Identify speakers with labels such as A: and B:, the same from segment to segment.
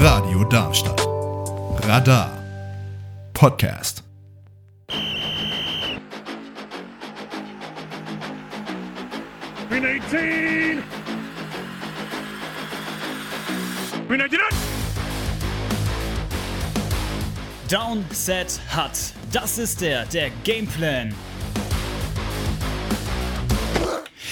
A: Radio Darmstadt. Radar. Podcast.
B: Green 18! Green 19!
C: Down, Set, Hut. Das ist der, der Gameplan.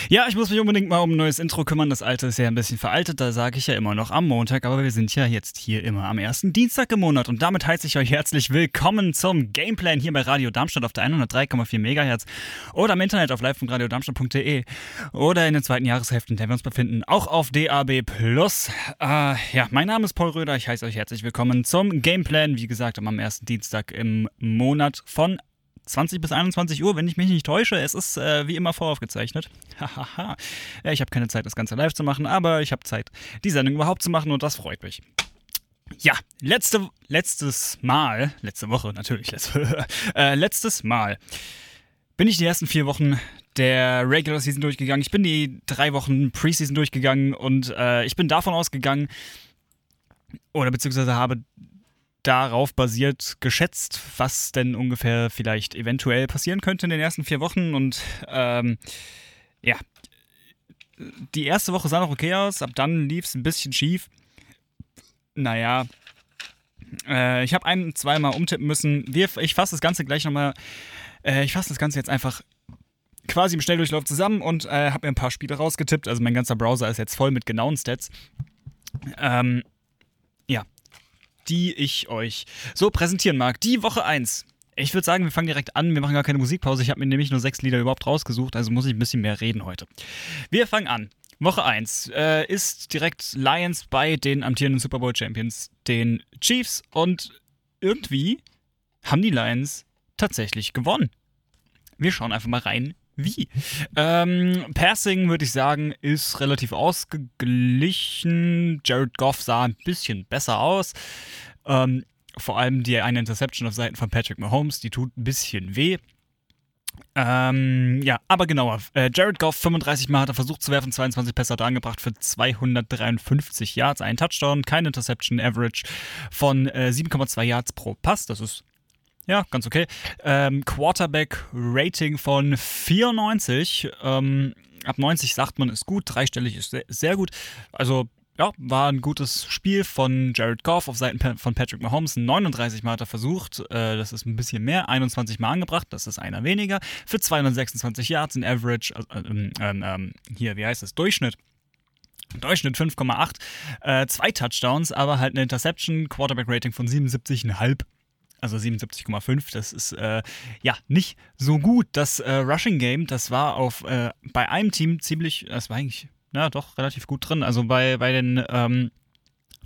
C: Ja, ich muss mich unbedingt mal um ein neues Intro kümmern. Das alte ist ja ein bisschen veraltet, da sage ich ja immer noch am Montag, aber wir sind ja jetzt hier immer am ersten Dienstag im Monat und damit heiße ich euch herzlich willkommen zum Gameplan hier bei Radio Darmstadt auf der 103,4 MHz oder im Internet auf live.radiodarmstadt.de oder in den zweiten Jahreshälften, in der wir uns befinden, auch auf DAB+. Plus. Äh, ja, mein Name ist Paul Röder, ich heiße euch herzlich willkommen zum Gameplan, wie gesagt, am ersten Dienstag im Monat von 20 bis 21 Uhr, wenn ich mich nicht täusche. Es ist äh, wie immer voraufgezeichnet. Hahaha. ja, ich habe keine Zeit, das Ganze live zu machen, aber ich habe Zeit, die Sendung überhaupt zu machen und das freut mich. Ja, letzte, letztes Mal, letzte Woche natürlich, letzte, äh, letztes Mal bin ich die ersten vier Wochen der Regular Season durchgegangen. Ich bin die drei Wochen Preseason durchgegangen und äh, ich bin davon ausgegangen, oder beziehungsweise habe darauf basiert geschätzt, was denn ungefähr vielleicht eventuell passieren könnte in den ersten vier Wochen. Und ähm, ja, die erste Woche sah noch okay aus, ab dann lief es ein bisschen schief. Naja, äh, ich habe ein, zweimal umtippen müssen. Wir, ich fasse das Ganze gleich nochmal. Äh, ich fasse das Ganze jetzt einfach quasi im Schnelldurchlauf zusammen und äh, habe mir ein paar Spiele rausgetippt. Also mein ganzer Browser ist jetzt voll mit genauen Stats. Ähm, die ich euch so präsentieren mag. Die Woche 1. Ich würde sagen, wir fangen direkt an. Wir machen gar keine Musikpause. Ich habe mir nämlich nur sechs Lieder überhaupt rausgesucht, also muss ich ein bisschen mehr reden heute. Wir fangen an. Woche 1 äh, ist direkt Lions bei den amtierenden Super Bowl Champions, den Chiefs. Und irgendwie haben die Lions tatsächlich gewonnen. Wir schauen einfach mal rein, wie. Ähm, Passing, würde ich sagen, ist relativ ausgeglichen. Jared Goff sah ein bisschen besser aus. Ähm, vor allem die eine Interception auf Seiten von Patrick Mahomes, die tut ein bisschen weh. Ähm, ja, aber genauer. Äh, Jared Goff, 35 Mal hat er versucht zu werfen, 22 Pässe hat er angebracht für 253 Yards, ein Touchdown, keine Interception, Average von äh, 7,2 Yards pro Pass. Das ist ja, ganz okay. Ähm, Quarterback-Rating von 94. Ähm, ab 90 sagt man, ist gut. Dreistellig ist sehr, sehr, gut. Also, ja, war ein gutes Spiel von Jared Goff auf Seiten von Patrick Mahomes. 39 Mal hat er versucht. Äh, das ist ein bisschen mehr. 21 Mal angebracht. Das ist einer weniger. Für 226 Yards in Average. Äh, ähm, hier, wie heißt das? Durchschnitt. Durchschnitt 5,8, äh, zwei Touchdowns, aber halt eine Interception, Quarterback-Rating von 77,5 also 77,5. Das ist äh, ja nicht so gut. Das äh, Rushing Game, das war auf äh, bei einem Team ziemlich, das war eigentlich, na doch, relativ gut drin. Also bei, bei den ähm,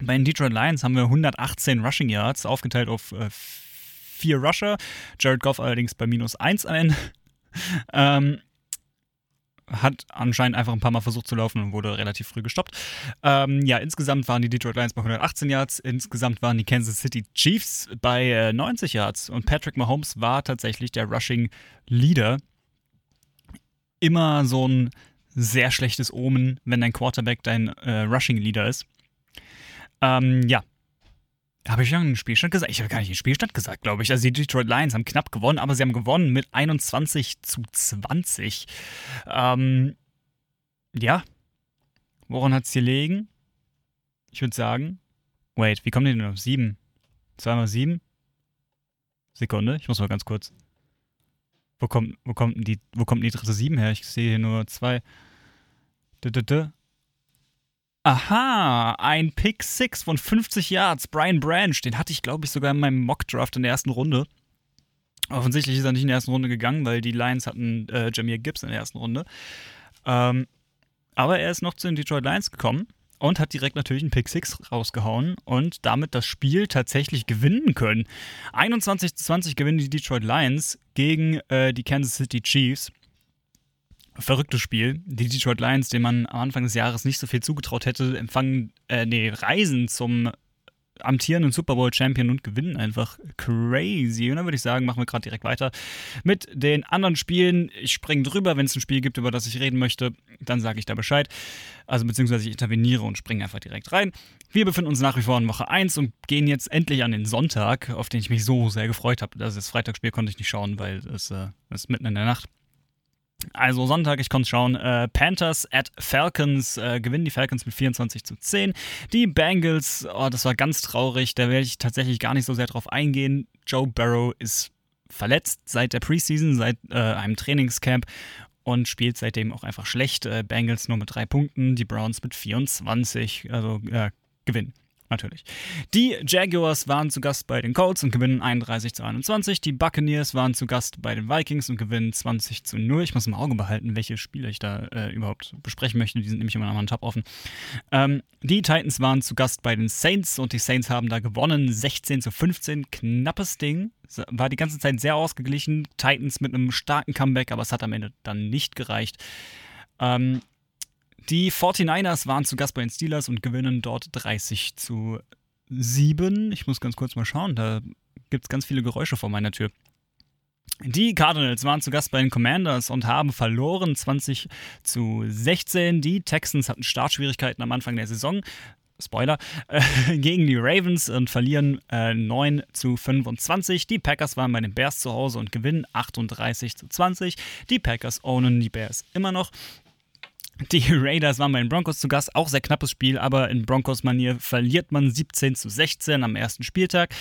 C: bei den Detroit Lions haben wir 118 Rushing Yards, aufgeteilt auf äh, vier Rusher. Jared Goff allerdings bei minus 1 am Ende. ähm, hat anscheinend einfach ein paar Mal versucht zu laufen und wurde relativ früh gestoppt. Ähm, ja, insgesamt waren die Detroit Lions bei 118 Yards, insgesamt waren die Kansas City Chiefs bei äh, 90 Yards und Patrick Mahomes war tatsächlich der Rushing Leader. Immer so ein sehr schlechtes Omen, wenn dein Quarterback dein äh, Rushing Leader ist. Ähm, ja, habe ich ja einen Spielstand gesagt? Ich habe gar nicht den Spielstand gesagt, glaube ich. Also die Detroit Lions haben knapp gewonnen, aber sie haben gewonnen mit 21 zu 20. Ähm, ja. Woran hat es gelegen? Ich würde sagen. Wait, wie kommen die denn auf 7? 2 mal 7? Sekunde, ich muss mal ganz kurz. Wo kommt, wo kommt, die, wo kommt die dritte 7 her? Ich sehe hier nur zwei. Aha, ein Pick 6 von 50 Yards, Brian Branch. Den hatte ich, glaube ich, sogar in meinem Mock-Draft in der ersten Runde. Offensichtlich ist er nicht in der ersten Runde gegangen, weil die Lions hatten äh, Jameer Gibbs in der ersten Runde. Ähm, aber er ist noch zu den Detroit Lions gekommen und hat direkt natürlich einen Pick 6 rausgehauen und damit das Spiel tatsächlich gewinnen können. 21 zu 20 gewinnen die Detroit Lions gegen äh, die Kansas City Chiefs verrücktes Spiel. Die Detroit Lions, denen man am Anfang des Jahres nicht so viel zugetraut hätte, empfangen, äh, nee, reisen zum amtierenden Super Bowl Champion und gewinnen einfach crazy. Und dann würde ich sagen, machen wir gerade direkt weiter mit den anderen Spielen. Ich springe drüber, wenn es ein Spiel gibt, über das ich reden möchte, dann sage ich da Bescheid. Also beziehungsweise ich interveniere und springe einfach direkt rein. Wir befinden uns nach wie vor in Woche 1 und gehen jetzt endlich an den Sonntag, auf den ich mich so sehr gefreut habe. Das, das Freitagsspiel konnte ich nicht schauen, weil es äh, ist mitten in der Nacht. Also Sonntag, ich konnte schauen, äh, Panthers at Falcons, äh, gewinnen die Falcons mit 24 zu 10. Die Bengals, oh, das war ganz traurig, da werde ich tatsächlich gar nicht so sehr drauf eingehen. Joe Barrow ist verletzt seit der Preseason, seit äh, einem Trainingscamp und spielt seitdem auch einfach schlecht. Äh, Bengals nur mit drei Punkten, die Browns mit 24, also äh, gewinnen natürlich. Die Jaguars waren zu Gast bei den Colts und gewinnen 31 zu 21. Die Buccaneers waren zu Gast bei den Vikings und gewinnen 20 zu 0. Ich muss im Auge behalten, welche Spiele ich da äh, überhaupt besprechen möchte. Die sind nämlich immer noch mal Tab offen. Ähm, die Titans waren zu Gast bei den Saints und die Saints haben da gewonnen. 16 zu 15. Knappes Ding. War die ganze Zeit sehr ausgeglichen. Titans mit einem starken Comeback, aber es hat am Ende dann nicht gereicht. Ähm, die 49ers waren zu Gast bei den Steelers und gewinnen dort 30 zu 7. Ich muss ganz kurz mal schauen, da gibt es ganz viele Geräusche vor meiner Tür. Die Cardinals waren zu Gast bei den Commanders und haben verloren 20 zu 16. Die Texans hatten Startschwierigkeiten am Anfang der Saison. Spoiler, äh, gegen die Ravens und verlieren äh, 9 zu 25. Die Packers waren bei den Bears zu Hause und gewinnen 38 zu 20. Die Packers ownen die Bears immer noch. Die Raiders waren bei den Broncos zu Gast, auch sehr knappes Spiel, aber in Broncos-Manier verliert man 17 zu 16 am ersten Spieltag.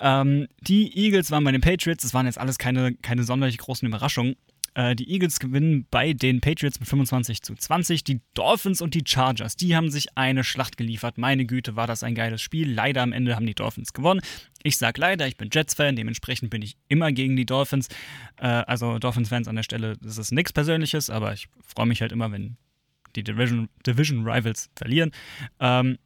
C: Ähm, die Eagles waren bei den Patriots, das waren jetzt alles keine, keine sonderlich großen Überraschungen. Äh, die Eagles gewinnen bei den Patriots mit 25 zu 20. Die Dolphins und die Chargers, die haben sich eine Schlacht geliefert. Meine Güte, war das ein geiles Spiel. Leider am Ende haben die Dolphins gewonnen. Ich sag leider, ich bin Jets-Fan, dementsprechend bin ich immer gegen die Dolphins. Äh, also Dolphins-Fans an der Stelle, das ist nichts Persönliches, aber ich freue mich halt immer, wenn die Division, Division Rivals verlieren. Ähm,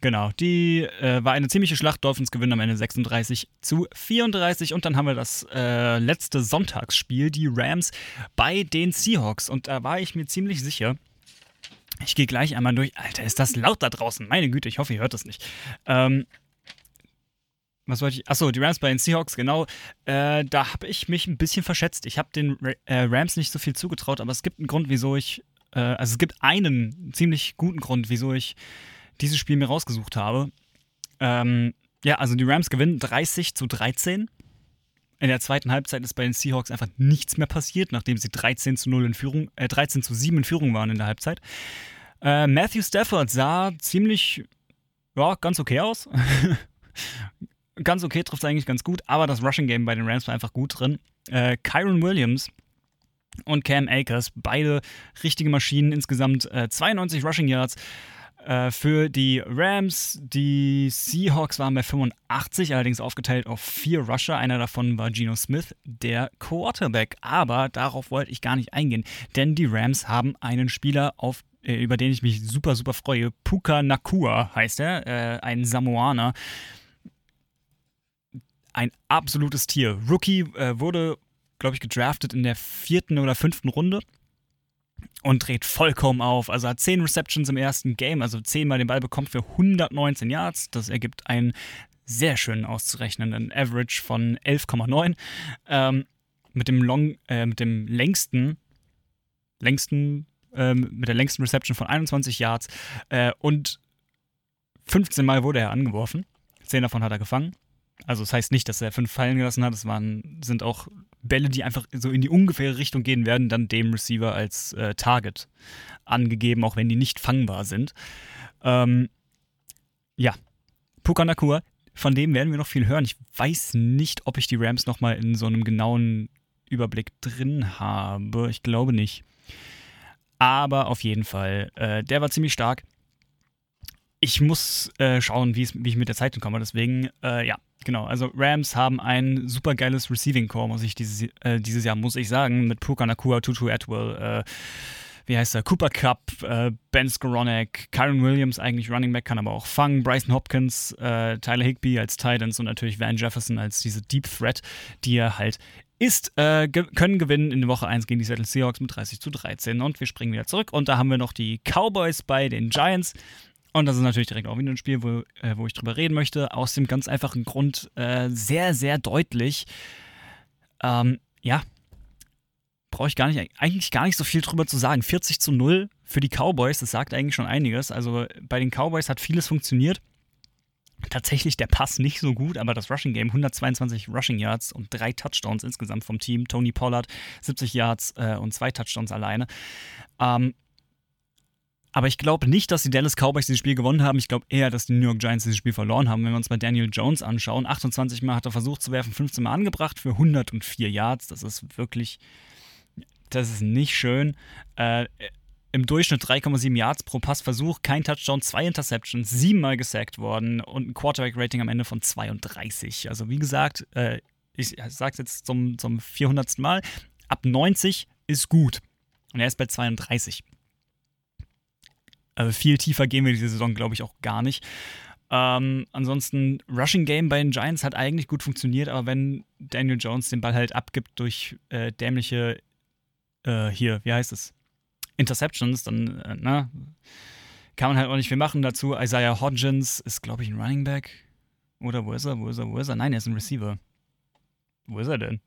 C: genau, die äh, war eine ziemliche Schlacht. Dolphins gewinnen am Ende 36 zu 34. Und dann haben wir das äh, letzte Sonntagsspiel, die Rams bei den Seahawks. Und da war ich mir ziemlich sicher, ich gehe gleich einmal durch. Alter, ist das laut da draußen? Meine Güte, ich hoffe, ihr hört das nicht. Ähm, was wollte ich? Achso, die Rams bei den Seahawks, genau. Äh, da habe ich mich ein bisschen verschätzt. Ich habe den äh, Rams nicht so viel zugetraut, aber es gibt einen Grund, wieso ich äh, also es gibt einen ziemlich guten Grund, wieso ich dieses Spiel mir rausgesucht habe. Ähm, ja, also die Rams gewinnen 30 zu 13. In der zweiten Halbzeit ist bei den Seahawks einfach nichts mehr passiert, nachdem sie 13 zu 0 in Führung, äh, 13 zu 7 in Führung waren in der Halbzeit. Äh, Matthew Stafford sah ziemlich, ja, ganz okay aus. ganz okay, trifft eigentlich ganz gut, aber das Rushing Game bei den Rams war einfach gut drin. Äh, Kyron Williams und Cam Akers. Beide richtige Maschinen, insgesamt äh, 92 Rushing Yards äh, für die Rams. Die Seahawks waren bei 85, allerdings aufgeteilt auf vier Rusher. Einer davon war Geno Smith, der Quarterback. Aber darauf wollte ich gar nicht eingehen, denn die Rams haben einen Spieler auf äh, über den ich mich super, super freue. Puka Nakua heißt er, äh, ein Samoaner. Ein absolutes Tier. Rookie äh, wurde glaube ich, gedraftet in der vierten oder fünften Runde und dreht vollkommen auf. Also hat 10 Receptions im ersten Game, also 10 Mal den Ball bekommt für 119 Yards. Das ergibt einen sehr schön auszurechnenden Average von 11,9. Ähm, mit dem Long, äh, mit dem längsten, längsten, ähm, mit der längsten Reception von 21 Yards äh, und 15 Mal wurde er angeworfen. 10 davon hat er gefangen. Also das heißt nicht, dass er fünf fallen gelassen hat. Es waren, sind auch Bälle, die einfach so in die ungefähre Richtung gehen, werden dann dem Receiver als äh, Target angegeben, auch wenn die nicht fangbar sind. Ähm, ja, Puka Nakua, von dem werden wir noch viel hören. Ich weiß nicht, ob ich die Rams nochmal in so einem genauen Überblick drin habe. Ich glaube nicht. Aber auf jeden Fall, äh, der war ziemlich stark. Ich muss äh, schauen, wie ich mit der Zeit komme. Deswegen, äh, ja, Genau, also Rams haben ein super geiles Receiving Core, muss ich dieses, äh, dieses Jahr, muss ich sagen, mit Puka Nakua, Tutu Atwell, äh, wie heißt er, Cooper Cup, äh, Ben Skoronek, Kyron Williams eigentlich Running Back, kann aber auch fangen, Bryson Hopkins, äh, Tyler Higby als Titans und natürlich Van Jefferson als diese Deep Threat, die er halt ist, äh, ge können gewinnen in der Woche 1 gegen die Seattle Seahawks mit 30 zu 13 und wir springen wieder zurück. Und da haben wir noch die Cowboys bei den Giants Und das ist natürlich direkt auch wieder ein Spiel, wo, äh, wo ich drüber reden möchte. Aus dem ganz einfachen Grund, äh, sehr, sehr deutlich. Ähm, ja, brauche ich gar nicht, eigentlich gar nicht so viel drüber zu sagen. 40 zu 0 für die Cowboys, das sagt eigentlich schon einiges. Also bei den Cowboys hat vieles funktioniert. Tatsächlich der Pass nicht so gut, aber das Rushing Game 122 Rushing Yards und drei Touchdowns insgesamt vom Team. Tony Pollard 70 Yards äh, und zwei Touchdowns alleine. Ähm, aber ich glaube nicht, dass die Dallas Cowboys dieses Spiel gewonnen haben. Ich glaube eher, dass die New York Giants dieses Spiel verloren haben. Wenn wir uns mal Daniel Jones anschauen, 28 Mal hat er versucht zu werfen, 15 Mal angebracht für 104 Yards. Das ist wirklich, das ist nicht schön. Äh, im Durchschnitt 3,7 Yards pro Passversuch, kein Touchdown, zwei Interceptions, siebenmal gesackt worden und ein Quarterback-Rating am Ende von 32. Also wie gesagt, äh, ich sage es jetzt zum, zum 400. Mal, ab 90 ist gut. Und er ist bei 32. Also viel tiefer gehen wir diese Saison, glaube ich, auch gar nicht. Ähm, ansonsten, Rushing Game bei den Giants hat eigentlich gut funktioniert, aber wenn Daniel Jones den Ball halt abgibt durch äh, dämliche, äh, hier, wie heißt es? Interceptions, dann äh, na, kann man halt auch nicht viel machen dazu. Isaiah Hodgins ist, glaube ich, ein Running Back. Oder wo ist er? Wo ist er? Wo ist er? Nein, er ist ein Receiver. Wo ist er denn?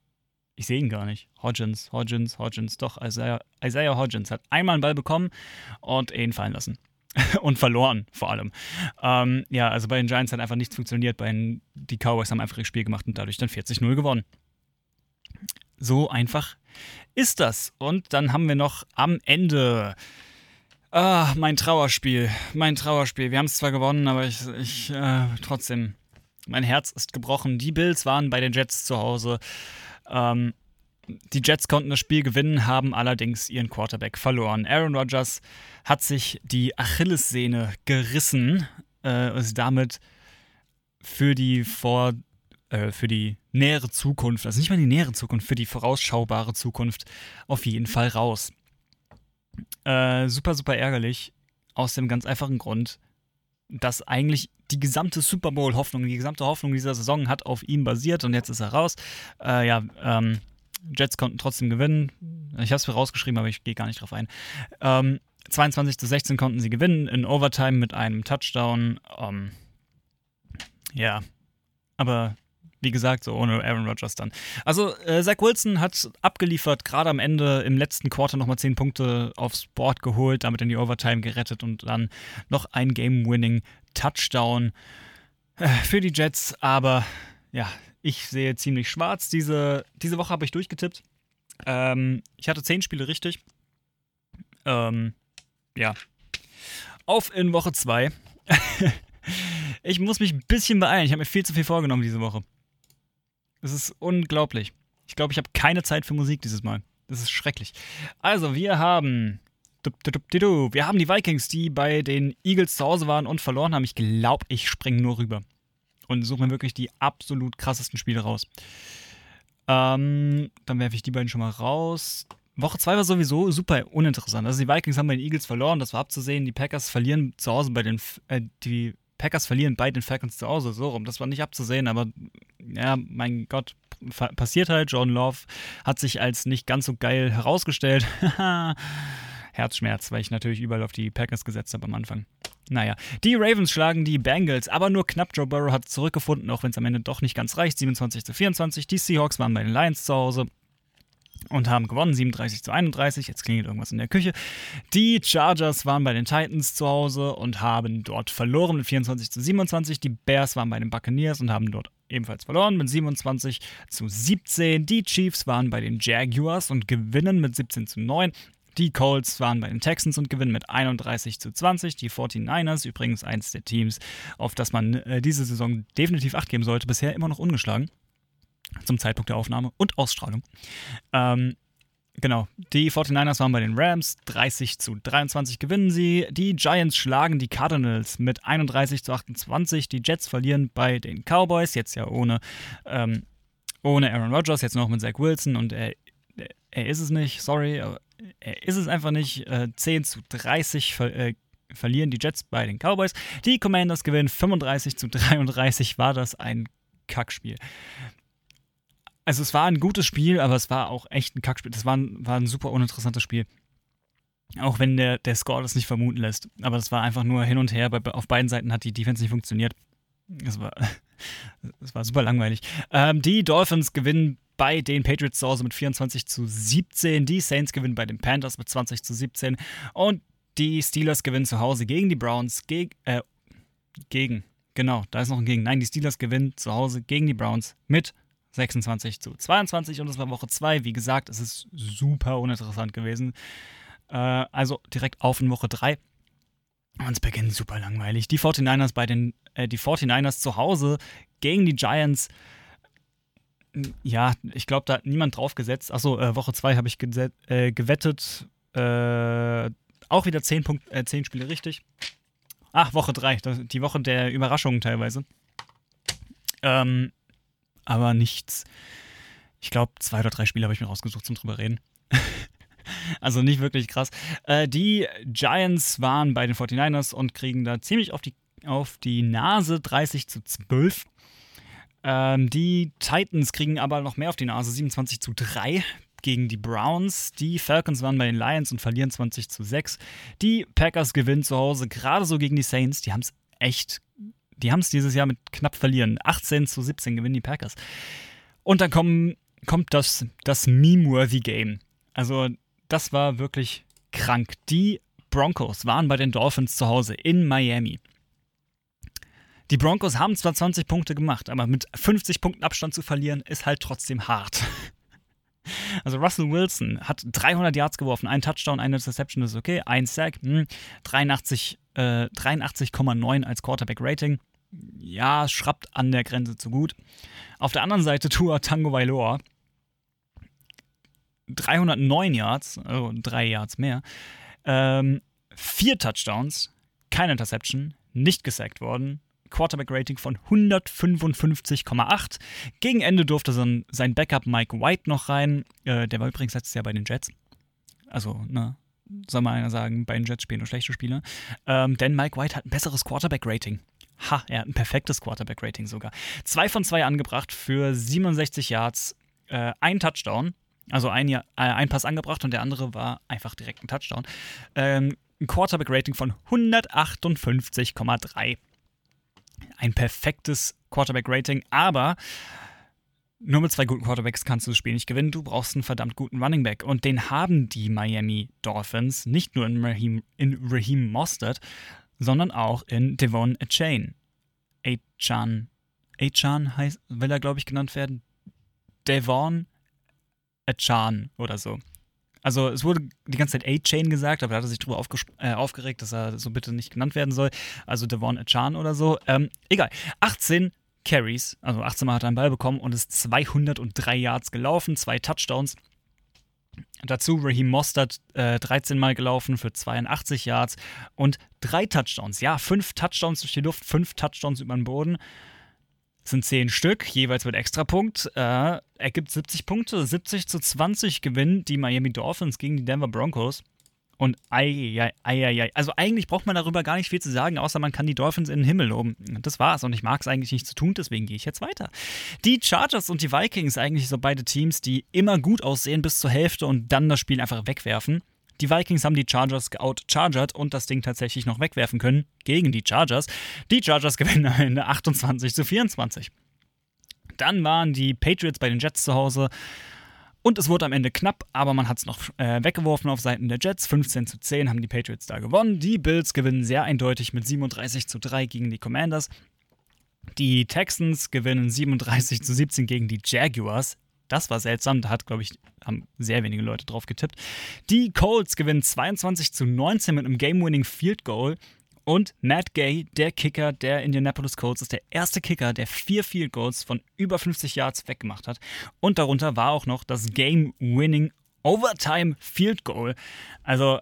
C: Ich sehe ihn gar nicht. Hodgins, Hodgins, Hodgins. Doch, Isaiah, Isaiah Hodgins hat einmal einen Ball bekommen und ihn fallen lassen. und verloren, vor allem. Ähm, ja, also bei den Giants hat einfach nichts funktioniert. Bei den, die Cowboys haben einfach ihr Spiel gemacht und dadurch dann 40-0 gewonnen. So einfach ist das. Und dann haben wir noch am Ende. Ah, mein Trauerspiel. Mein Trauerspiel. Wir haben es zwar gewonnen, aber ich, ich äh, trotzdem. Mein Herz ist gebrochen. Die Bills waren bei den Jets zu Hause. Ähm, die Jets konnten das Spiel gewinnen, haben allerdings ihren Quarterback verloren. Aaron Rodgers hat sich die Achillessehne gerissen, äh, ist damit für die vor äh, für die nähere Zukunft, also nicht mal die nähere Zukunft, für die vorausschaubare Zukunft auf jeden Fall raus. Äh, super, super ärgerlich. Aus dem ganz einfachen Grund, dass eigentlich die gesamte Super Bowl-Hoffnung, die gesamte Hoffnung dieser Saison hat auf ihm basiert und jetzt ist er raus. Äh, ja, ähm, Jets konnten trotzdem gewinnen. Ich habe es mir rausgeschrieben, aber ich gehe gar nicht drauf ein. Ähm, 22 zu 16 konnten sie gewinnen in Overtime mit einem Touchdown. Ähm, ja, aber wie gesagt, so ohne Aaron Rodgers dann. Also, äh, Zach Wilson hat abgeliefert, gerade am Ende im letzten Quarter nochmal 10 Punkte aufs Board geholt, damit in die Overtime gerettet und dann noch ein Game-Winning-Touchdown äh, für die Jets. Aber ja, ich sehe ziemlich schwarz. Diese, diese Woche habe ich durchgetippt. Ähm, ich hatte 10 Spiele richtig. Ähm, ja. Auf in Woche 2. ich muss mich ein bisschen beeilen. Ich habe mir viel zu viel vorgenommen diese Woche. Es ist unglaublich. Ich glaube, ich habe keine Zeit für Musik dieses Mal. Das ist schrecklich. Also, wir haben. Wir haben die Vikings, die bei den Eagles zu Hause waren und verloren haben. Ich glaube, ich springe nur rüber. Und suche mir wirklich die absolut krassesten Spiele raus. Ähm, dann werfe ich die beiden schon mal raus. Woche 2 war sowieso super uninteressant. Also die Vikings haben bei den Eagles verloren, das war abzusehen. Die Packers verlieren zu Hause bei den, äh, die Packers verlieren bei den Falcons zu Hause, so rum. Das war nicht abzusehen, aber ja, mein Gott, passiert halt. Jordan Love hat sich als nicht ganz so geil herausgestellt. Herzschmerz, weil ich natürlich überall auf die Packers gesetzt habe am Anfang. Naja, die Ravens schlagen die Bengals, aber nur knapp. Joe Burrow hat zurückgefunden, auch wenn es am Ende doch nicht ganz reicht. 27 zu 24. Die Seahawks waren bei den Lions zu Hause und haben gewonnen, 37 zu 31. Jetzt klingelt irgendwas in der Küche. Die Chargers waren bei den Titans zu Hause und haben dort verloren mit 24 zu 27. Die Bears waren bei den Buccaneers und haben dort ebenfalls verloren mit 27 zu 17. Die Chiefs waren bei den Jaguars und gewinnen mit 17 zu 9. Die Colts waren bei den Texans und gewinnen mit 31 zu 20. Die 49ers, übrigens eins der Teams, auf das man äh, diese Saison definitiv Acht geben sollte, bisher immer noch ungeschlagen zum Zeitpunkt der Aufnahme und Ausstrahlung. Ähm, genau, die 49ers waren bei den Rams, 30 zu 23 gewinnen sie. Die Giants schlagen die Cardinals mit 31 zu 28. Die Jets verlieren bei den Cowboys, jetzt ja ohne, ähm, ohne Aaron Rodgers, jetzt noch mit Zach Wilson und er, er ist es nicht, sorry, er ist es einfach nicht. Äh, 10 zu 30 ver äh, verlieren die Jets bei den Cowboys. Die Commanders gewinnen 35 zu 33. War das ein Kackspiel? Also es war ein gutes Spiel, aber es war auch echt ein Kackspiel. Das war ein, war ein super uninteressantes Spiel. Auch wenn der, der Score das nicht vermuten lässt. Aber das war einfach nur hin und her. Bei, auf beiden Seiten hat die Defense nicht funktioniert. Es war, das war super langweilig. Ähm, die Dolphins gewinnen bei den Patriots zu Hause mit 24 zu 17. Die Saints gewinnen bei den Panthers mit 20 zu 17. Und die Steelers gewinnen zu Hause gegen die Browns. Geg, äh, gegen, genau, da ist noch ein Gegen. Nein, die Steelers gewinnen zu Hause gegen die Browns mit 26 zu 22. Und das war Woche 2. Wie gesagt, es ist super uninteressant gewesen. Äh, also direkt auf in Woche 3. Und es beginnt super langweilig. Die 49ers bei den, äh, die 49ers zu Hause gegen die Giants. Ja, ich glaube, da hat niemand drauf gesetzt. Achso, äh, Woche 2 habe ich äh, gewettet. Äh, auch wieder 10, Punkt, äh, 10 Spiele richtig. Ach, Woche 3, die Woche der Überraschungen teilweise. Ähm, aber nichts. Ich glaube, zwei oder drei Spiele habe ich mir rausgesucht zum drüber reden. also nicht wirklich krass. Äh, die Giants waren bei den 49ers und kriegen da ziemlich auf die, auf die Nase 30 zu 12. Ähm, die Titans kriegen aber noch mehr auf die Nase 27 zu 3 gegen die Browns. Die Falcons waren bei den Lions und verlieren 20 zu 6. Die Packers gewinnen zu Hause gerade so gegen die Saints. Die haben es echt, die haben es dieses Jahr mit knapp verlieren. 18 zu 17 gewinnen die Packers. Und dann kommen, kommt das, das Meme-worthy Game. Also das war wirklich krank. Die Broncos waren bei den Dolphins zu Hause in Miami. Die Broncos haben zwar 20 Punkte gemacht, aber mit 50 Punkten Abstand zu verlieren, ist halt trotzdem hart. Also Russell Wilson hat 300 Yards geworfen, ein Touchdown, eine Interception ist okay, ein Sack, hm, 83,9 äh, 83 als Quarterback-Rating. Ja, schrappt an der Grenze zu gut. Auf der anderen Seite Tua Tango Vailoa 309 Yards, also drei Yards mehr, ähm, vier Touchdowns, keine Interception, nicht gesackt worden, Quarterback-Rating von 155,8. Gegen Ende durfte sein, sein Backup Mike White noch rein. Äh, der war übrigens letztes Jahr bei den Jets. Also, ne, soll mal einer sagen, bei den Jets spielen nur schlechte Spieler. Ähm, denn Mike White hat ein besseres Quarterback-Rating. Ha, er hat ein perfektes Quarterback-Rating sogar. Zwei von zwei angebracht für 67 Yards, äh, ein Touchdown. Also ein, äh, ein Pass angebracht und der andere war einfach direkt ein Touchdown. Ähm, ein Quarterback-Rating von 158,3. Ein perfektes Quarterback-Rating, aber nur mit zwei guten Quarterbacks kannst du das Spiel nicht gewinnen. Du brauchst einen verdammt guten Running Back. Und den haben die Miami Dolphins nicht nur in Raheem, in Raheem Mostert, sondern auch in Devon Achane. Achan. Heißt, will er, glaube ich, genannt werden. Devon Achan oder so. Also es wurde die ganze Zeit A-Chain gesagt, aber da hat er sich drüber äh, aufgeregt, dass er so bitte nicht genannt werden soll. Also Devon Achan oder so. Ähm, egal. 18 Carries, also 18 Mal hat er einen Ball bekommen und ist 203 Yards gelaufen, zwei Touchdowns. Dazu Raheem Mostert äh, 13 Mal gelaufen für 82 Yards und drei Touchdowns. Ja, fünf Touchdowns durch die Luft, fünf Touchdowns über den Boden sind 10 Stück, jeweils mit Extrapunkt. Äh, ergibt 70 Punkte. 70 zu 20 gewinnen die Miami Dolphins gegen die Denver Broncos. Und ei, ei, ei, ei, also eigentlich braucht man darüber gar nicht viel zu sagen, außer man kann die Dolphins in den Himmel loben. Das war's und ich mag es eigentlich nicht zu tun, deswegen gehe ich jetzt weiter. Die Chargers und die Vikings, eigentlich so beide Teams, die immer gut aussehen bis zur Hälfte und dann das Spiel einfach wegwerfen. Die Vikings haben die Chargers geout-chargert und das Ding tatsächlich noch wegwerfen können gegen die Chargers. Die Chargers gewinnen am Ende 28 zu 24. Dann waren die Patriots bei den Jets zu Hause. Und es wurde am Ende knapp, aber man hat es noch äh, weggeworfen auf Seiten der Jets. 15 zu 10 haben die Patriots da gewonnen. Die Bills gewinnen sehr eindeutig mit 37 zu 3 gegen die Commanders. Die Texans gewinnen 37 zu 17 gegen die Jaguars. Das war seltsam, da hat, glaube ich, haben sehr wenige Leute drauf getippt. Die Colts gewinnen 22 zu 19 mit einem Game-Winning Field Goal. Und Matt Gay, der Kicker der Indianapolis Colts, ist der erste Kicker, der vier Field Goals von über 50 Yards weggemacht hat. Und darunter war auch noch das Game-Winning Overtime Field Goal. Also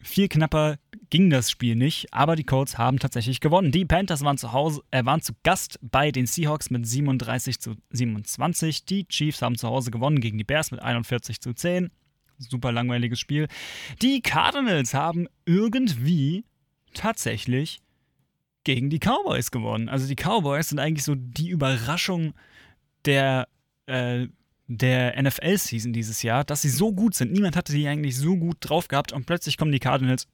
C: viel knapper ging das Spiel nicht, aber die Colts haben tatsächlich gewonnen. Die Panthers waren zu Hause, äh, waren zu Gast bei den Seahawks mit 37 zu 27. Die Chiefs haben zu Hause gewonnen gegen die Bears mit 41 zu 10. Super langweiliges Spiel. Die Cardinals haben irgendwie tatsächlich gegen die Cowboys gewonnen. Also die Cowboys sind eigentlich so die Überraschung der, äh, der NFL-Season dieses Jahr, dass sie so gut sind. Niemand hatte die eigentlich so gut drauf gehabt und plötzlich kommen die Cardinals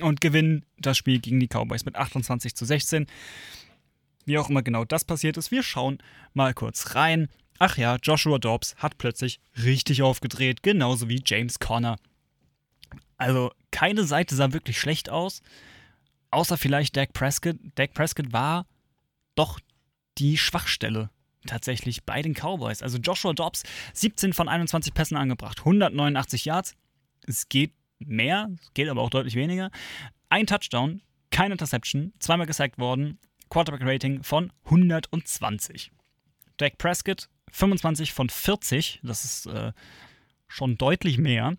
C: und gewinnen das Spiel gegen die Cowboys mit 28 zu 16. Wie auch immer genau das passiert ist, wir schauen mal kurz rein. Ach ja, Joshua Dobbs hat plötzlich richtig aufgedreht, genauso wie James Conner. Also keine Seite sah wirklich schlecht aus, außer vielleicht Dak Prescott. Dak Prescott war doch die Schwachstelle tatsächlich bei den Cowboys. Also Joshua Dobbs, 17 von 21 Pässen angebracht, 189 Yards. Es geht mehr, es geht aber auch deutlich weniger. Ein Touchdown, keine Interception, zweimal gesackt worden, Quarterback-Rating von 120. Dak Prescott, 25 von 40, das ist äh, schon deutlich mehr.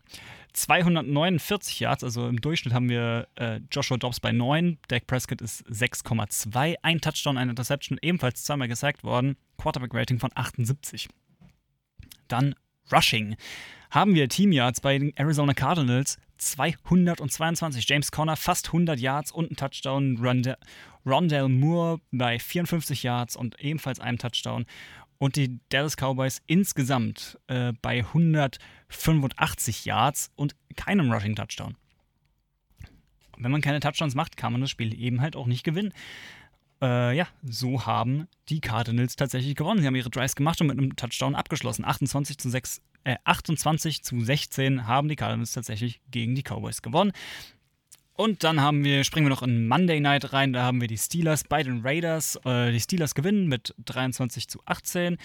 C: 249 Yards, also im Durchschnitt haben wir äh, Joshua Dobbs bei 9, Dak Prescott ist 6,2, ein Touchdown, eine Interception, ebenfalls zweimal gesackt worden, Quarterback-Rating von 78. Dann Rushing. Haben wir Team Yards bei den Arizona Cardinals 222. James Conner fast 100 Yards und ein Touchdown. Rondell Moore bei 54 Yards und ebenfalls einem Touchdown. Und die Dallas Cowboys insgesamt äh, bei 185 Yards und keinem Rushing Touchdown. Wenn man keine Touchdowns macht, kann man das Spiel eben halt auch nicht gewinnen. Äh, ja, so haben die Cardinals tatsächlich gewonnen. Sie haben ihre Drives gemacht und mit einem Touchdown abgeschlossen. 28 zu 6 äh, 28 zu 16 haben die Cardinals tatsächlich gegen die Cowboys gewonnen. Und dann haben wir, springen wir noch in Monday Night rein, da haben wir die Steelers bei den Raiders. Äh, die Steelers gewinnen mit 23 zu 18.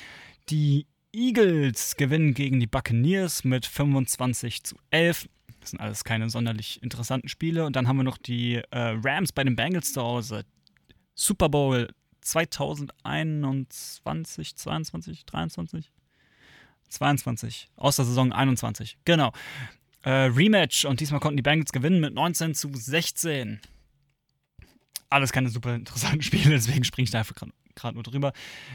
C: Die Eagles gewinnen gegen die Buccaneers mit 25 zu 11. Das sind alles keine sonderlich interessanten Spiele. Und dann haben wir noch die äh, Rams bei den Bengals zu Hause. Super Bowl 2021, 22, 23? 22. Aus der Saison 21. Genau. Äh, Rematch und diesmal konnten die Bengals gewinnen mit 19 zu 16. Alles keine super interessanten Spiele, deswegen springe ich da einfach gerade nur drüber.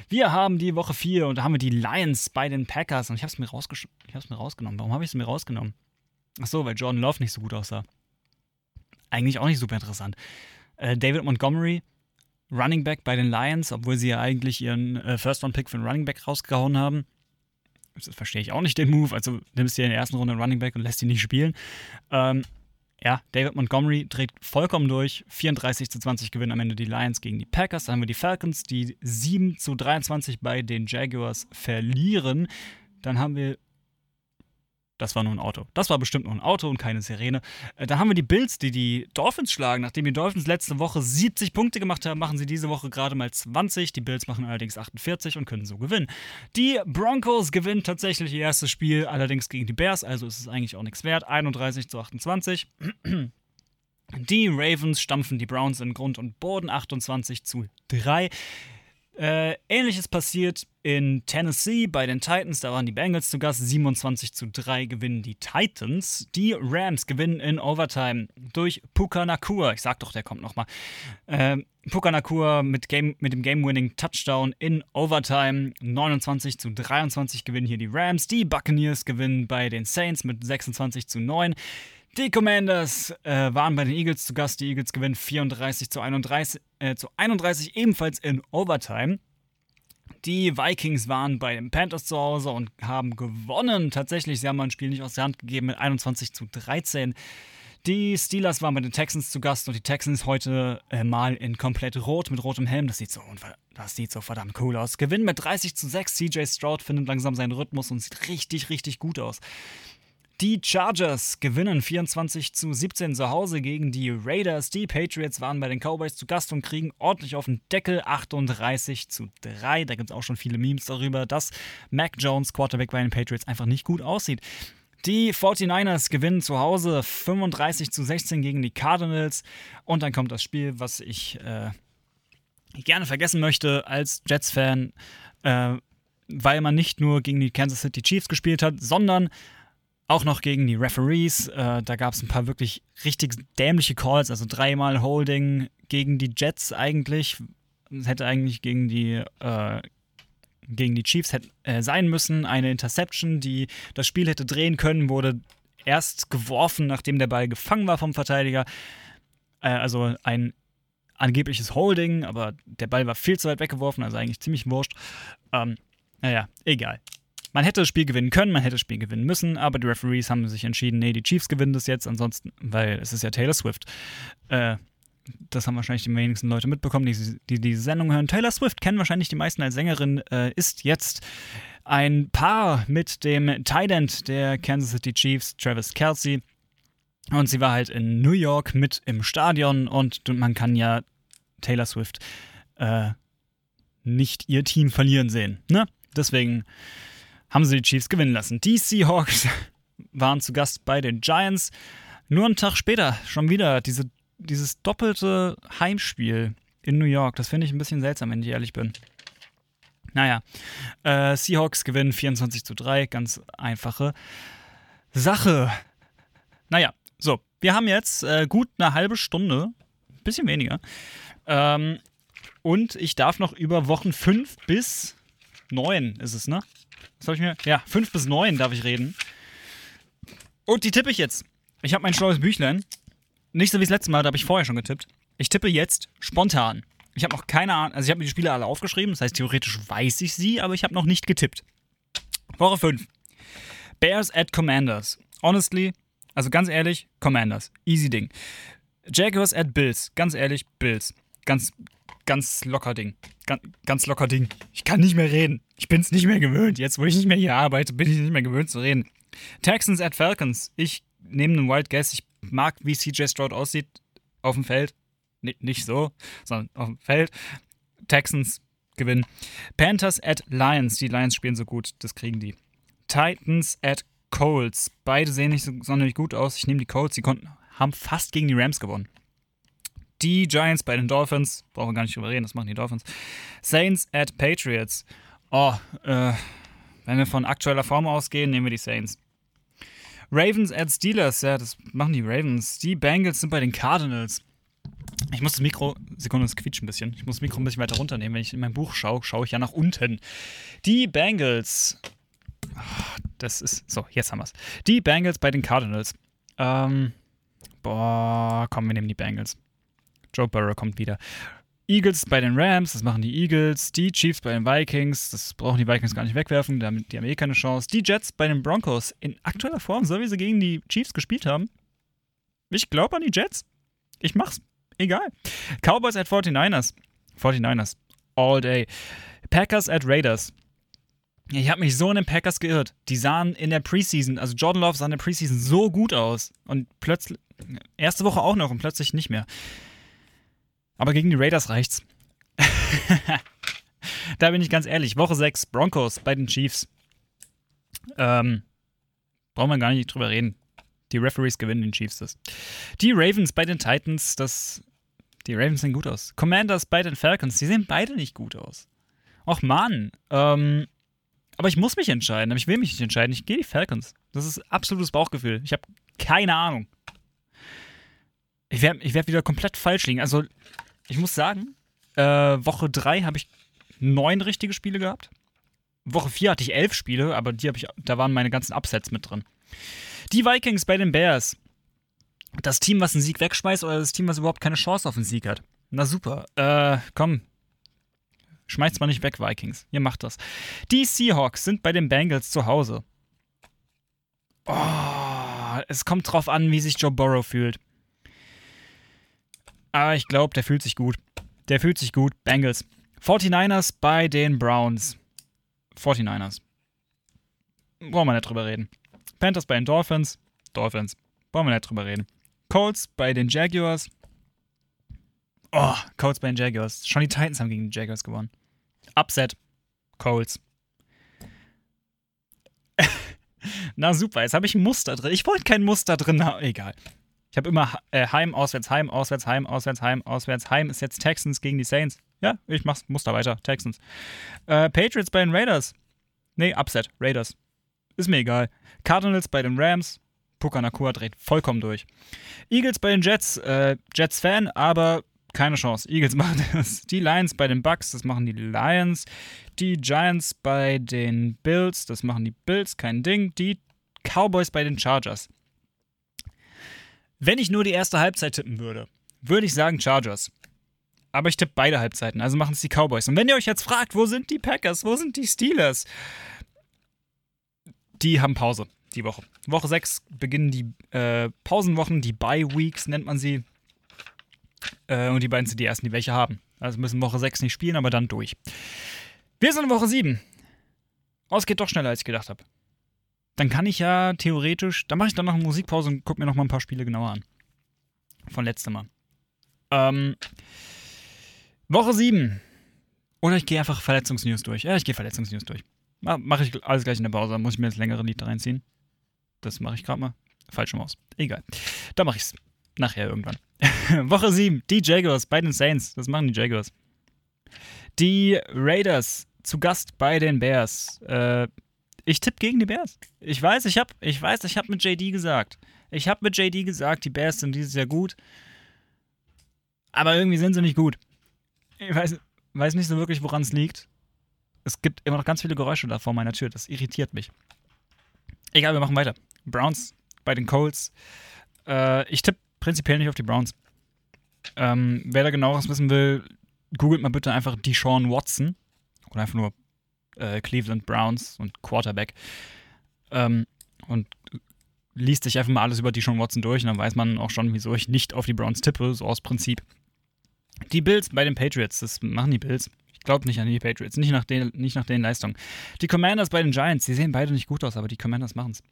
C: Wir haben die Woche 4 und da haben wir die Lions bei den Packers und ich habe es mir, mir rausgenommen. Warum habe ich es mir rausgenommen? Achso, weil Jordan Love nicht so gut aussah. Eigentlich auch nicht super interessant. Äh, David Montgomery, Running Back bei den Lions, obwohl sie ja eigentlich ihren äh, First-Round-Pick für einen Running Back rausgehauen haben das verstehe ich auch nicht den Move. Also nimmst du in der ersten Runde einen Running Back und lässt ihn nicht spielen. Ähm, ja, David Montgomery dreht vollkommen durch. 34 zu 20 gewinnen am Ende die Lions gegen die Packers. Dann haben wir die Falcons, die 7 zu 23 bei den Jaguars verlieren. Dann haben wir das war nur ein Auto. Das war bestimmt nur ein Auto und keine Sirene. Äh, da haben wir die Bills, die die Dolphins schlagen. Nachdem die Dolphins letzte Woche 70 Punkte gemacht haben, machen sie diese Woche gerade mal 20. Die Bills machen allerdings 48 und können so gewinnen. Die Broncos gewinnen tatsächlich ihr erstes Spiel, allerdings gegen die Bears, also ist es eigentlich auch nichts wert. 31 zu 28. Die Ravens stampfen die Browns in Grund und Boden 28 zu 3. Äh, Ähnliches passiert in Tennessee bei den Titans. Da waren die Bengals zu Gast. 27 zu 3 gewinnen die Titans. Die Rams gewinnen in Overtime durch Puka Nakua. Ich sag doch, der kommt nochmal. Äh, Puka Nakua mit, Game, mit dem Game-Winning-Touchdown in Overtime. 29 zu 23 gewinnen hier die Rams. Die Buccaneers gewinnen bei den Saints mit 26 zu 9. Die Commanders äh, waren bei den Eagles zu Gast. Die Eagles gewinnen 34 zu 31, äh, zu 31 ebenfalls in Overtime. Die Vikings waren bei den Panthers zu Hause und haben gewonnen. Tatsächlich, sie haben ein Spiel nicht aus der Hand gegeben mit 21 zu 13. Die Steelers waren bei den Texans zu Gast und die Texans heute äh, mal in komplett rot mit rotem Helm. Das sieht, so, das sieht so verdammt cool aus. Gewinnen mit 30 zu 6. CJ Stroud findet langsam seinen Rhythmus und sieht richtig, richtig gut aus. Die Chargers gewinnen 24 zu 17 zu Hause gegen die Raiders. Die Patriots waren bei den Cowboys zu Gast und kriegen ordentlich auf den Deckel 38 zu 3. Da gibt es auch schon viele Memes darüber, dass Mac Jones, Quarterback bei den Patriots, einfach nicht gut aussieht. Die 49ers gewinnen zu Hause 35 zu 16 gegen die Cardinals. Und dann kommt das Spiel, was ich äh, gerne vergessen möchte als Jets-Fan, äh, weil man nicht nur gegen die Kansas City Chiefs gespielt hat, sondern auch noch gegen die Referees. Äh, da gab es ein paar wirklich richtig dämliche Calls, also dreimal Holding gegen die Jets eigentlich. Es hätte eigentlich gegen die, äh, gegen die Chiefs hätte, äh, sein müssen. Eine Interception, die das Spiel hätte drehen können, wurde erst geworfen, nachdem der Ball gefangen war vom Verteidiger. Äh, also ein angebliches Holding, aber der Ball war viel zu weit weggeworfen, also eigentlich ziemlich wurscht. Ähm, naja, egal. Man hätte das Spiel gewinnen können, man hätte das Spiel gewinnen müssen, aber die Referees haben sich entschieden, nee, die Chiefs gewinnen das jetzt, ansonsten, weil es ist ja Taylor Swift. Äh, das haben wahrscheinlich die wenigsten Leute mitbekommen, die, die diese Sendung hören. Taylor Swift kennen wahrscheinlich die meisten als Sängerin, äh, ist jetzt ein Paar mit dem Tight der Kansas City Chiefs, Travis Kelsey. Und sie war halt in New York mit im Stadion und man kann ja Taylor Swift äh, nicht ihr Team verlieren sehen. Ne? Deswegen haben sie die Chiefs gewinnen lassen. Die Seahawks waren zu Gast bei den Giants. Nur einen Tag später schon wieder diese, dieses doppelte Heimspiel in New York. Das finde ich ein bisschen seltsam, wenn ich ehrlich bin. Naja, äh, Seahawks gewinnen 24 zu 3, ganz einfache Sache. Naja, so, wir haben jetzt äh, gut eine halbe Stunde, bisschen weniger. Ähm, und ich darf noch über Wochen 5 bis 9 ist es, ne? Was habe ich mir? Ja, 5 bis 9 darf ich reden. Und die tippe ich jetzt. Ich habe mein schlaues Büchlein. Nicht so wie das letzte Mal, da habe ich vorher schon getippt. Ich tippe jetzt spontan. Ich habe noch keine Ahnung, also ich habe mir die Spiele alle aufgeschrieben, das heißt theoretisch weiß ich sie, aber ich habe noch nicht getippt. Woche 5. Bears at Commanders. Honestly, also ganz ehrlich, Commanders. Easy Ding. Jaguars at Bills. Ganz ehrlich, Bills. Ganz, ganz locker Ding. Ganz, ganz locker Ding. Ich kann nicht mehr reden. Ich bin es nicht mehr gewöhnt. Jetzt, wo ich nicht mehr hier arbeite, bin ich nicht mehr gewöhnt zu reden. Texans at Falcons. Ich nehme einen Wild Guess. Ich mag, wie CJ Stroud aussieht auf dem Feld nicht so, sondern auf dem Feld. Texans gewinnen. Panthers at Lions. Die Lions spielen so gut, das kriegen die. Titans at Colts. Beide sehen nicht so sonderlich gut aus. Ich nehme die Colts. Die konnten, haben fast gegen die Rams gewonnen. Die Giants bei den Dolphins. Brauchen wir gar nicht drüber reden, das machen die Dolphins. Saints at Patriots. Oh, äh, wenn wir von aktueller Form ausgehen, nehmen wir die Saints. Ravens at Steelers. Ja, das machen die Ravens. Die Bengals sind bei den Cardinals. Ich muss das Mikro, Sekunde, es quietscht ein bisschen. Ich muss das Mikro ein bisschen weiter runternehmen. Wenn ich in mein Buch schaue, schaue ich ja nach unten. Die Bengals. Das ist, so, jetzt haben wir es. Die Bengals bei den Cardinals. Ähm, boah, komm, wir nehmen die Bengals. Joe Burrow kommt wieder. Eagles bei den Rams, das machen die Eagles. Die Chiefs bei den Vikings, das brauchen die Vikings gar nicht wegwerfen, damit, die haben eh keine Chance. Die Jets bei den Broncos, in aktueller Form, so wie sie gegen die Chiefs gespielt haben. Ich glaube an die Jets. Ich mach's. Egal. Cowboys at 49ers. 49ers. All day. Packers at Raiders. Ich habe mich so in den Packers geirrt. Die sahen in der Preseason, also Jordan Love sah in der Preseason so gut aus. Und plötzlich, erste Woche auch noch und plötzlich nicht mehr. Aber gegen die Raiders reicht's. da bin ich ganz ehrlich. Woche 6, Broncos bei den Chiefs. Ähm, brauchen wir gar nicht drüber reden. Die Referees gewinnen den Chiefs das. Die Ravens bei den Titans, das. Die Ravens sehen gut aus. Commanders bei den Falcons, die sehen beide nicht gut aus. Och Mann. Ähm, aber ich muss mich entscheiden. Aber ich will mich nicht entscheiden. Ich gehe die Falcons. Das ist absolutes Bauchgefühl. Ich habe keine Ahnung. Ich werde ich werd wieder komplett falsch liegen. Also, ich muss sagen, äh, Woche 3 habe ich neun richtige Spiele gehabt. Woche 4 hatte ich elf Spiele, aber die ich, da waren meine ganzen Upsets mit drin. Die Vikings bei den Bears. Das Team, was einen Sieg wegschmeißt oder das Team, was überhaupt keine Chance auf einen Sieg hat? Na super. Äh, komm. Schmeißt mal nicht weg, Vikings. Ihr macht das. Die Seahawks sind bei den Bengals zu Hause. Oh, es kommt drauf an, wie sich Joe Burrow fühlt. Aber ich glaube, der fühlt sich gut. Der fühlt sich gut. Bengals. 49ers bei den Browns. 49ers. Brauchen wir nicht drüber reden. Panthers bei den Dolphins. Dolphins. Wollen wir nicht drüber reden. Colts bei den Jaguars. Oh, Colts bei den Jaguars. Schon die Titans haben gegen die Jaguars gewonnen. Upset. Colts. Na super, jetzt habe ich ein Muster drin. Ich wollte kein Muster drin haben. Egal. Ich habe immer äh, Heim, Auswärts, Heim, Auswärts, Heim, Auswärts, Heim, Auswärts, Heim. Ist jetzt Texans gegen die Saints. Ja, ich mach's Muster weiter. Texans. Äh, Patriots bei den Raiders. Nee, Upset. Raiders. Ist mir egal. Cardinals bei den Rams. Puka Nakua dreht vollkommen durch. Eagles bei den Jets. Äh, Jets-Fan, aber keine Chance. Eagles machen das. Die Lions bei den Bucks, das machen die Lions. Die Giants bei den Bills, das machen die Bills, kein Ding. Die Cowboys bei den Chargers. Wenn ich nur die erste Halbzeit tippen würde, würde ich sagen Chargers. Aber ich tippe beide Halbzeiten, also machen es die Cowboys. Und wenn ihr euch jetzt fragt, wo sind die Packers, wo sind die Steelers? die haben Pause die Woche. Woche 6 beginnen die äh, Pausenwochen, die Bye-Weeks nennt man sie. Äh, und die beiden sind die ersten, die welche haben. Also müssen Woche 6 nicht spielen, aber dann durch. Wir sind in Woche 7. Oh, es geht doch schneller, als ich gedacht habe. Dann kann ich ja theoretisch, dann mache ich dann noch eine Musikpause und gucke mir noch mal ein paar Spiele genauer an. Von letztem Mal. Ähm, Woche 7. Oder ich gehe einfach Verletzungsnews durch. Ja, ich gehe Verletzungsnews durch. Mache ich alles gleich in der Pause. Muss ich mir das längere Lied reinziehen. Das mache ich gerade mal. Falsche Maus. Egal. Da mache ich es. Nachher irgendwann. Woche 7. Die Jaguars bei den Saints. Das machen die Jaguars. Die Raiders zu Gast bei den Bears. Äh, ich tippe gegen die Bears. Ich weiß, ich habe ich weiß, ich habe mit JD gesagt. Ich habe mit JD gesagt, die Bears sind dieses Jahr gut. Aber irgendwie sind sie nicht gut. Ich weiß, weiß nicht so wirklich, woran es liegt. Es gibt immer noch ganz viele Geräusche da vor meiner Tür. Das irritiert mich. Egal, wir machen weiter. Browns bei den Colts. Äh, ich tippe prinzipiell nicht auf die Browns. Ähm, wer da genaueres wissen will, googelt mal bitte einfach Deshaun Watson. Oder einfach nur äh, Cleveland Browns und Quarterback. Ähm, und liest sich einfach mal alles über Deshaun Watson durch und dann weiß man auch schon, wieso ich nicht auf die Browns tippe, so aus Prinzip. Die Bills bei den Patriots, das machen die Bills. Ich glaube nicht an die Patriots, nicht nach, den, nicht nach den Leistungen. Die Commanders bei den Giants, die sehen beide nicht gut aus, aber die Commanders machen es.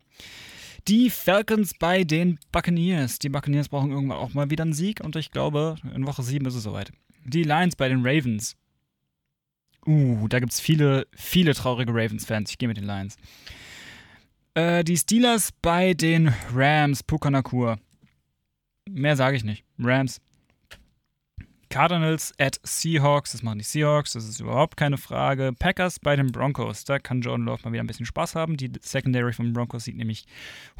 C: Die Falcons bei den Buccaneers. Die Buccaneers brauchen irgendwann auch mal wieder einen Sieg und ich glaube, in Woche 7 ist es soweit. Die Lions bei den Ravens. Uh, da gibt es viele, viele traurige Ravens-Fans. Ich gehe mit den Lions. Äh, die Steelers bei den Rams. Pukanakur. Mehr sage ich nicht. Rams. Cardinals at Seahawks, das machen die Seahawks, das ist überhaupt keine Frage. Packers bei den Broncos, da kann Jordan Love mal wieder ein bisschen Spaß haben. Die Secondary von Broncos sieht nämlich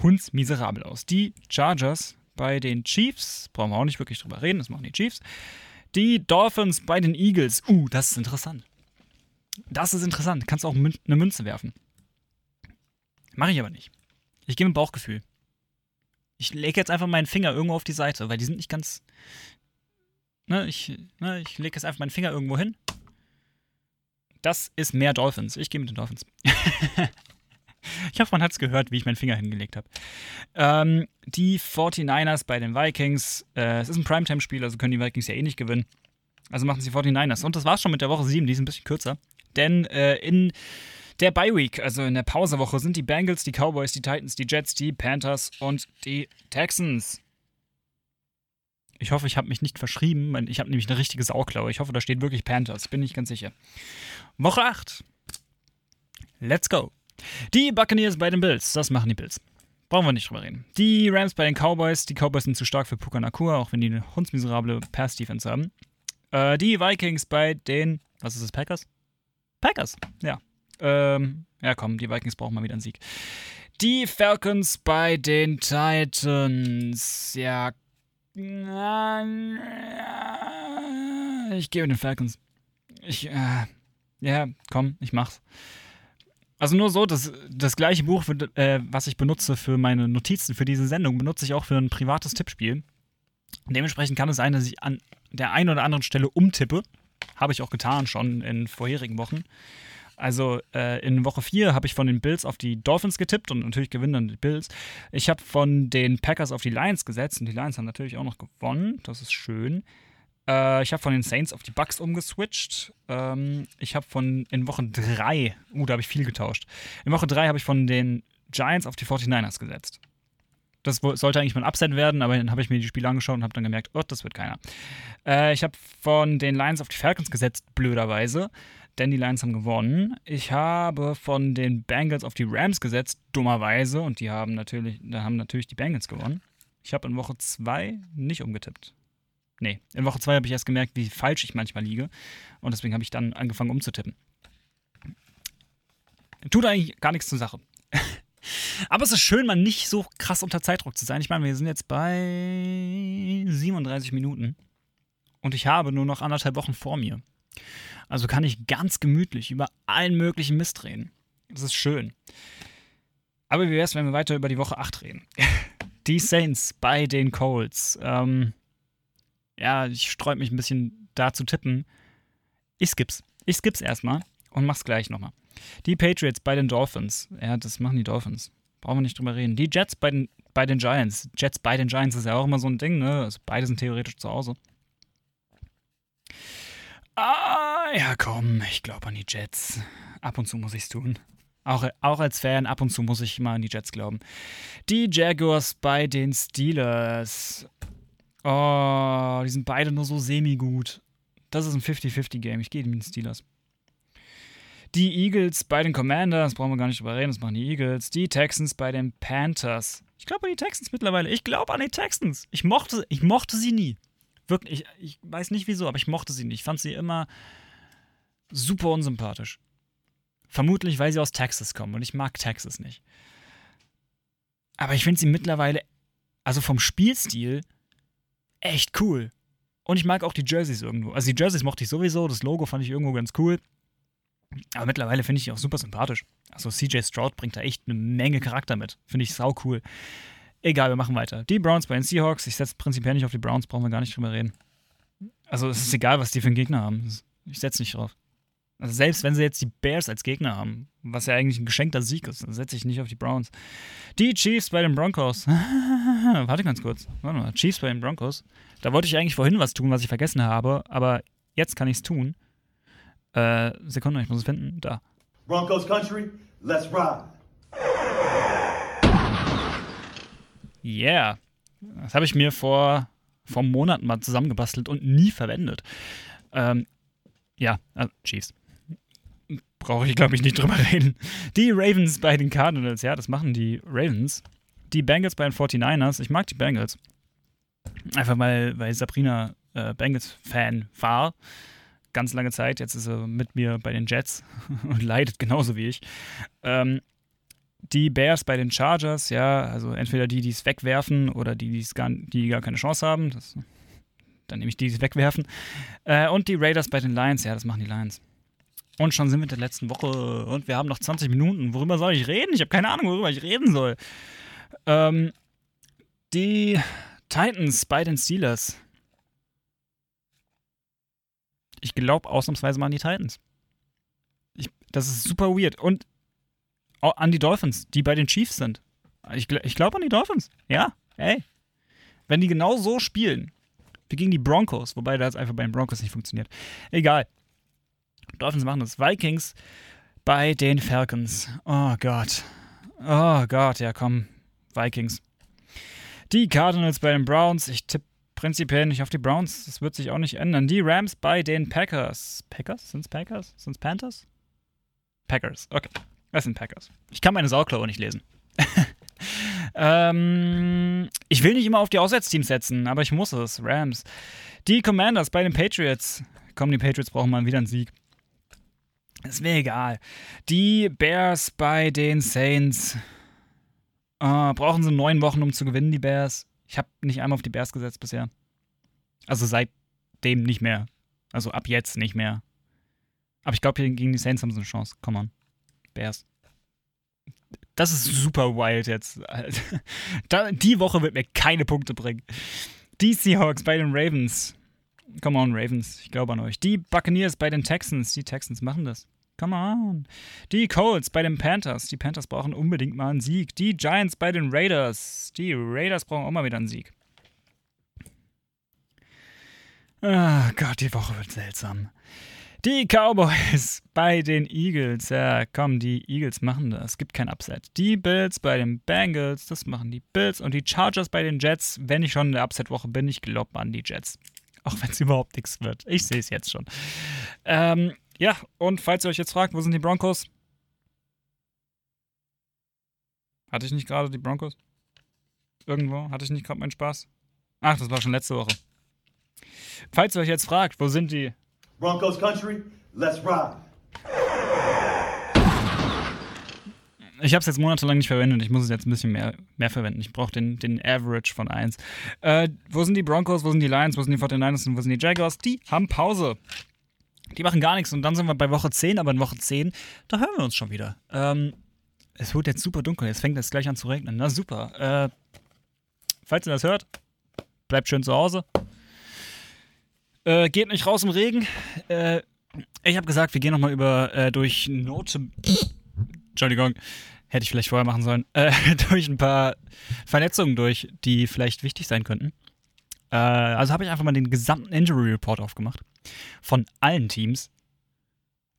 C: hundsmiserabel aus. Die Chargers bei den Chiefs, brauchen wir auch nicht wirklich drüber reden, das machen die Chiefs. Die Dolphins bei den Eagles, uh, das ist interessant. Das ist interessant, kannst du auch eine Münze werfen. Mache ich aber nicht. Ich gehe mit Bauchgefühl. Ich lege jetzt einfach meinen Finger irgendwo auf die Seite, weil die sind nicht ganz, Ne, ich ne, ich lege jetzt einfach meinen Finger irgendwo hin. Das ist mehr Dolphins. Ich gehe mit den Dolphins. ich hoffe, man hat es gehört, wie ich meinen Finger hingelegt habe. Ähm, die 49ers bei den Vikings. Äh, es ist ein Primetime-Spiel, also können die Vikings ja eh nicht gewinnen. Also machen sie 49ers. Und das war's schon mit der Woche 7, die ist ein bisschen kürzer. Denn äh, in der Bye Week, also in der Pausewoche, sind die Bengals, die Cowboys, die Titans, die Jets, die Panthers und die Texans. Ich hoffe, ich habe mich nicht verschrieben. Ich habe nämlich eine richtige Sauklaue. Ich hoffe, da steht wirklich Panthers. Bin ich ganz sicher. Woche 8. Let's go. Die Buccaneers bei den Bills. Das machen die Bills. Brauchen wir nicht drüber reden. Die Rams bei den Cowboys. Die Cowboys sind zu stark für Puka Nakua, auch wenn die eine hundsmiserable Pass-Defense haben. Äh, die Vikings bei den. Was ist das? Packers? Packers, ja. Ähm, ja, komm, die Vikings brauchen mal wieder einen Sieg. Die Falcons bei den Titans. Ja, ich gehe mit den Falcons. Ich, äh, ja, komm, ich mach's. Also nur so, das, das gleiche Buch, für, äh, was ich benutze für meine Notizen für diese Sendung, benutze ich auch für ein privates Tippspiel. Dementsprechend kann es sein, dass ich an der einen oder anderen Stelle umtippe. Habe ich auch getan schon in vorherigen Wochen. Also äh, in Woche 4 habe ich von den Bills auf die Dolphins getippt und natürlich gewinnen dann die Bills. Ich habe von den Packers auf die Lions gesetzt und die Lions haben natürlich auch noch gewonnen. Das ist schön. Äh, ich habe von den Saints auf die Bucks umgeswitcht. Ähm, ich habe von in Woche 3, uh, da habe ich viel getauscht. In Woche 3 habe ich von den Giants auf die 49ers gesetzt. Das sollte eigentlich mal ein Upset werden, aber dann habe ich mir die Spiele angeschaut und habe dann gemerkt, oh, das wird keiner. Äh, ich habe von den Lions auf die Falcons gesetzt, blöderweise denn die Lions haben gewonnen. Ich habe von den Bengals auf die Rams gesetzt, dummerweise, und die haben natürlich, da haben natürlich die Bengals gewonnen. Ich habe in Woche 2 nicht umgetippt. Nee, in Woche 2 habe ich erst gemerkt, wie falsch ich manchmal liege. Und deswegen habe ich dann angefangen umzutippen. Tut eigentlich gar nichts zur Sache. Aber es ist schön, mal nicht so krass unter Zeitdruck zu sein. Ich meine, wir sind jetzt bei 37 Minuten. Und ich habe nur noch anderthalb Wochen vor mir. Also kann ich ganz gemütlich über allen möglichen Mist reden. Das ist schön. Aber wie wäre es, wenn wir weiter über die Woche 8 reden? die Saints bei den Colts. Ähm, ja, ich sträube mich ein bisschen da zu tippen. Ich skipp's. Ich skipp's erstmal und mach's gleich nochmal. Die Patriots bei den Dolphins. Ja, das machen die Dolphins. Brauchen wir nicht drüber reden. Die Jets bei den, bei den Giants. Jets bei den Giants ist ja auch immer so ein Ding, ne? Also beide sind theoretisch zu Hause. Ah, ja, komm, ich glaube an die Jets. Ab und zu muss ich es tun. Auch, auch als Fan, ab und zu muss ich mal an die Jets glauben. Die Jaguars bei den Steelers. Oh, die sind beide nur so semi-gut. Das ist ein 50-50-Game. Ich gehe mit den Steelers. Die Eagles bei den Commanders, brauchen wir gar nicht drüber reden, das machen die Eagles. Die Texans bei den Panthers. Ich glaube an die Texans mittlerweile. Ich glaube an die Texans. Ich mochte, ich mochte sie nie. Wirklich, ich, ich weiß nicht wieso, aber ich mochte sie nicht. Ich fand sie immer super unsympathisch. Vermutlich, weil sie aus Texas kommen und ich mag Texas nicht. Aber ich finde sie mittlerweile, also vom Spielstil, echt cool. Und ich mag auch die Jerseys irgendwo. Also die Jerseys mochte ich sowieso, das Logo fand ich irgendwo ganz cool. Aber mittlerweile finde ich die auch super sympathisch. Also CJ Stroud bringt da echt eine Menge Charakter mit. Finde ich sau cool. Egal, wir machen weiter. Die Browns bei den Seahawks. Ich setze prinzipiell nicht auf die Browns, brauchen wir gar nicht drüber reden. Also es ist egal, was die für einen Gegner haben. Ich setze nicht drauf. Also selbst wenn sie jetzt die Bears als Gegner haben, was ja eigentlich ein geschenkter Sieg ist, dann setze ich nicht auf die Browns. Die Chiefs bei den Broncos. Warte ganz kurz. Warte mal. Chiefs bei den Broncos. Da wollte ich eigentlich vorhin was tun, was ich vergessen habe, aber jetzt kann ich es tun. Äh, Sekunde, ich muss es finden. Da.
D: Broncos Country, let's ride.
C: Yeah. Das habe ich mir vor, vor Monaten mal zusammengebastelt und nie verwendet. Ähm, ja, also Chiefs. Brauche ich, glaube ich, nicht drüber reden. Die Ravens bei den Cardinals, ja, das machen die Ravens. Die Bengals bei den 49ers. Ich mag die Bengals. Einfach weil, weil Sabrina äh, Bengals-Fan war. Ganz lange Zeit. Jetzt ist sie mit mir bei den Jets und leidet genauso wie ich. Ähm, die Bears bei den Chargers, ja, also entweder die, die es wegwerfen oder die, die's gar, die gar keine Chance haben. Das, dann nehme ich die, die es wegwerfen. Äh, und die Raiders bei den Lions, ja, das machen die Lions. Und schon sind wir in der letzten Woche und wir haben noch 20 Minuten. Worüber soll ich reden? Ich habe keine Ahnung, worüber ich reden soll. Ähm, die Titans bei den Steelers. Ich glaube ausnahmsweise mal an die Titans. Ich, das ist super weird. Und an die Dolphins, die bei den Chiefs sind. Ich, ich glaube an die Dolphins. Ja, ey. Wenn die genau so spielen, wie gegen die Broncos, wobei das einfach bei den Broncos nicht funktioniert. Egal. Dolphins machen das. Vikings bei den Falcons. Oh Gott. Oh Gott, ja komm. Vikings. Die Cardinals bei den Browns. Ich tippe prinzipiell nicht auf die Browns. Das wird sich auch nicht ändern. Die Rams bei den Packers. Packers? Sind es Packers? Sind es Panthers? Packers, okay. Das sind Packers. Ich kann meine Sauklaue nicht lesen. ähm, ich will nicht immer auf die Auswärtsteams setzen, aber ich muss es. Rams. Die Commanders bei den Patriots. Komm, die Patriots brauchen mal wieder einen Sieg. Ist mir egal. Die Bears bei den Saints. Uh, brauchen sie neun Wochen, um zu gewinnen, die Bears? Ich habe nicht einmal auf die Bears gesetzt bisher. Also seitdem nicht mehr. Also ab jetzt nicht mehr. Aber ich glaube, gegen die Saints haben sie eine Chance. Come on. Bears. Das ist super wild jetzt. die Woche wird mir keine Punkte bringen. Die Seahawks bei den Ravens. Come on, Ravens. Ich glaube an euch. Die Buccaneers bei den Texans. Die Texans machen das. Come on. Die Colts bei den Panthers. Die Panthers brauchen unbedingt mal einen Sieg. Die Giants bei den Raiders. Die Raiders brauchen auch mal wieder einen Sieg. Ah Gott, die Woche wird seltsam. Die Cowboys bei den Eagles. Ja, komm, die Eagles machen das. Es gibt kein Upset. Die Bills bei den Bengals. Das machen die Bills. Und die Chargers bei den Jets. Wenn ich schon in der Upset-Woche bin, ich glaube an die Jets. Auch wenn es überhaupt nichts wird. Ich sehe es jetzt schon. Ähm, ja, und falls ihr euch jetzt fragt, wo sind die Broncos? Hatte ich nicht gerade die Broncos? Irgendwo? Hatte ich nicht gerade meinen Spaß? Ach, das war schon letzte Woche. Falls ihr euch jetzt fragt, wo sind die
D: Broncos Country, let's ride.
C: Ich habe es jetzt monatelang nicht verwendet. Ich muss es jetzt ein bisschen mehr, mehr verwenden. Ich brauche den, den Average von 1. Äh, wo sind die Broncos? Wo sind die Lions? Wo sind die 49ers? Und wo sind die Jaguars? Die haben Pause. Die machen gar nichts. Und dann sind wir bei Woche 10. Aber in Woche 10, da hören wir uns schon wieder. Ähm, es wird jetzt super dunkel. Jetzt fängt es gleich an zu regnen. Na super. Äh, falls ihr das hört, bleibt schön zu Hause. Äh, geht nicht raus im Regen. Äh, Ich habe gesagt, wir gehen nochmal über äh, durch Note. Entschuldigung, hätte ich vielleicht vorher machen sollen. Äh, durch ein paar Verletzungen durch, die vielleicht wichtig sein könnten. Äh, also habe ich einfach mal den gesamten Injury Report aufgemacht. Von allen Teams.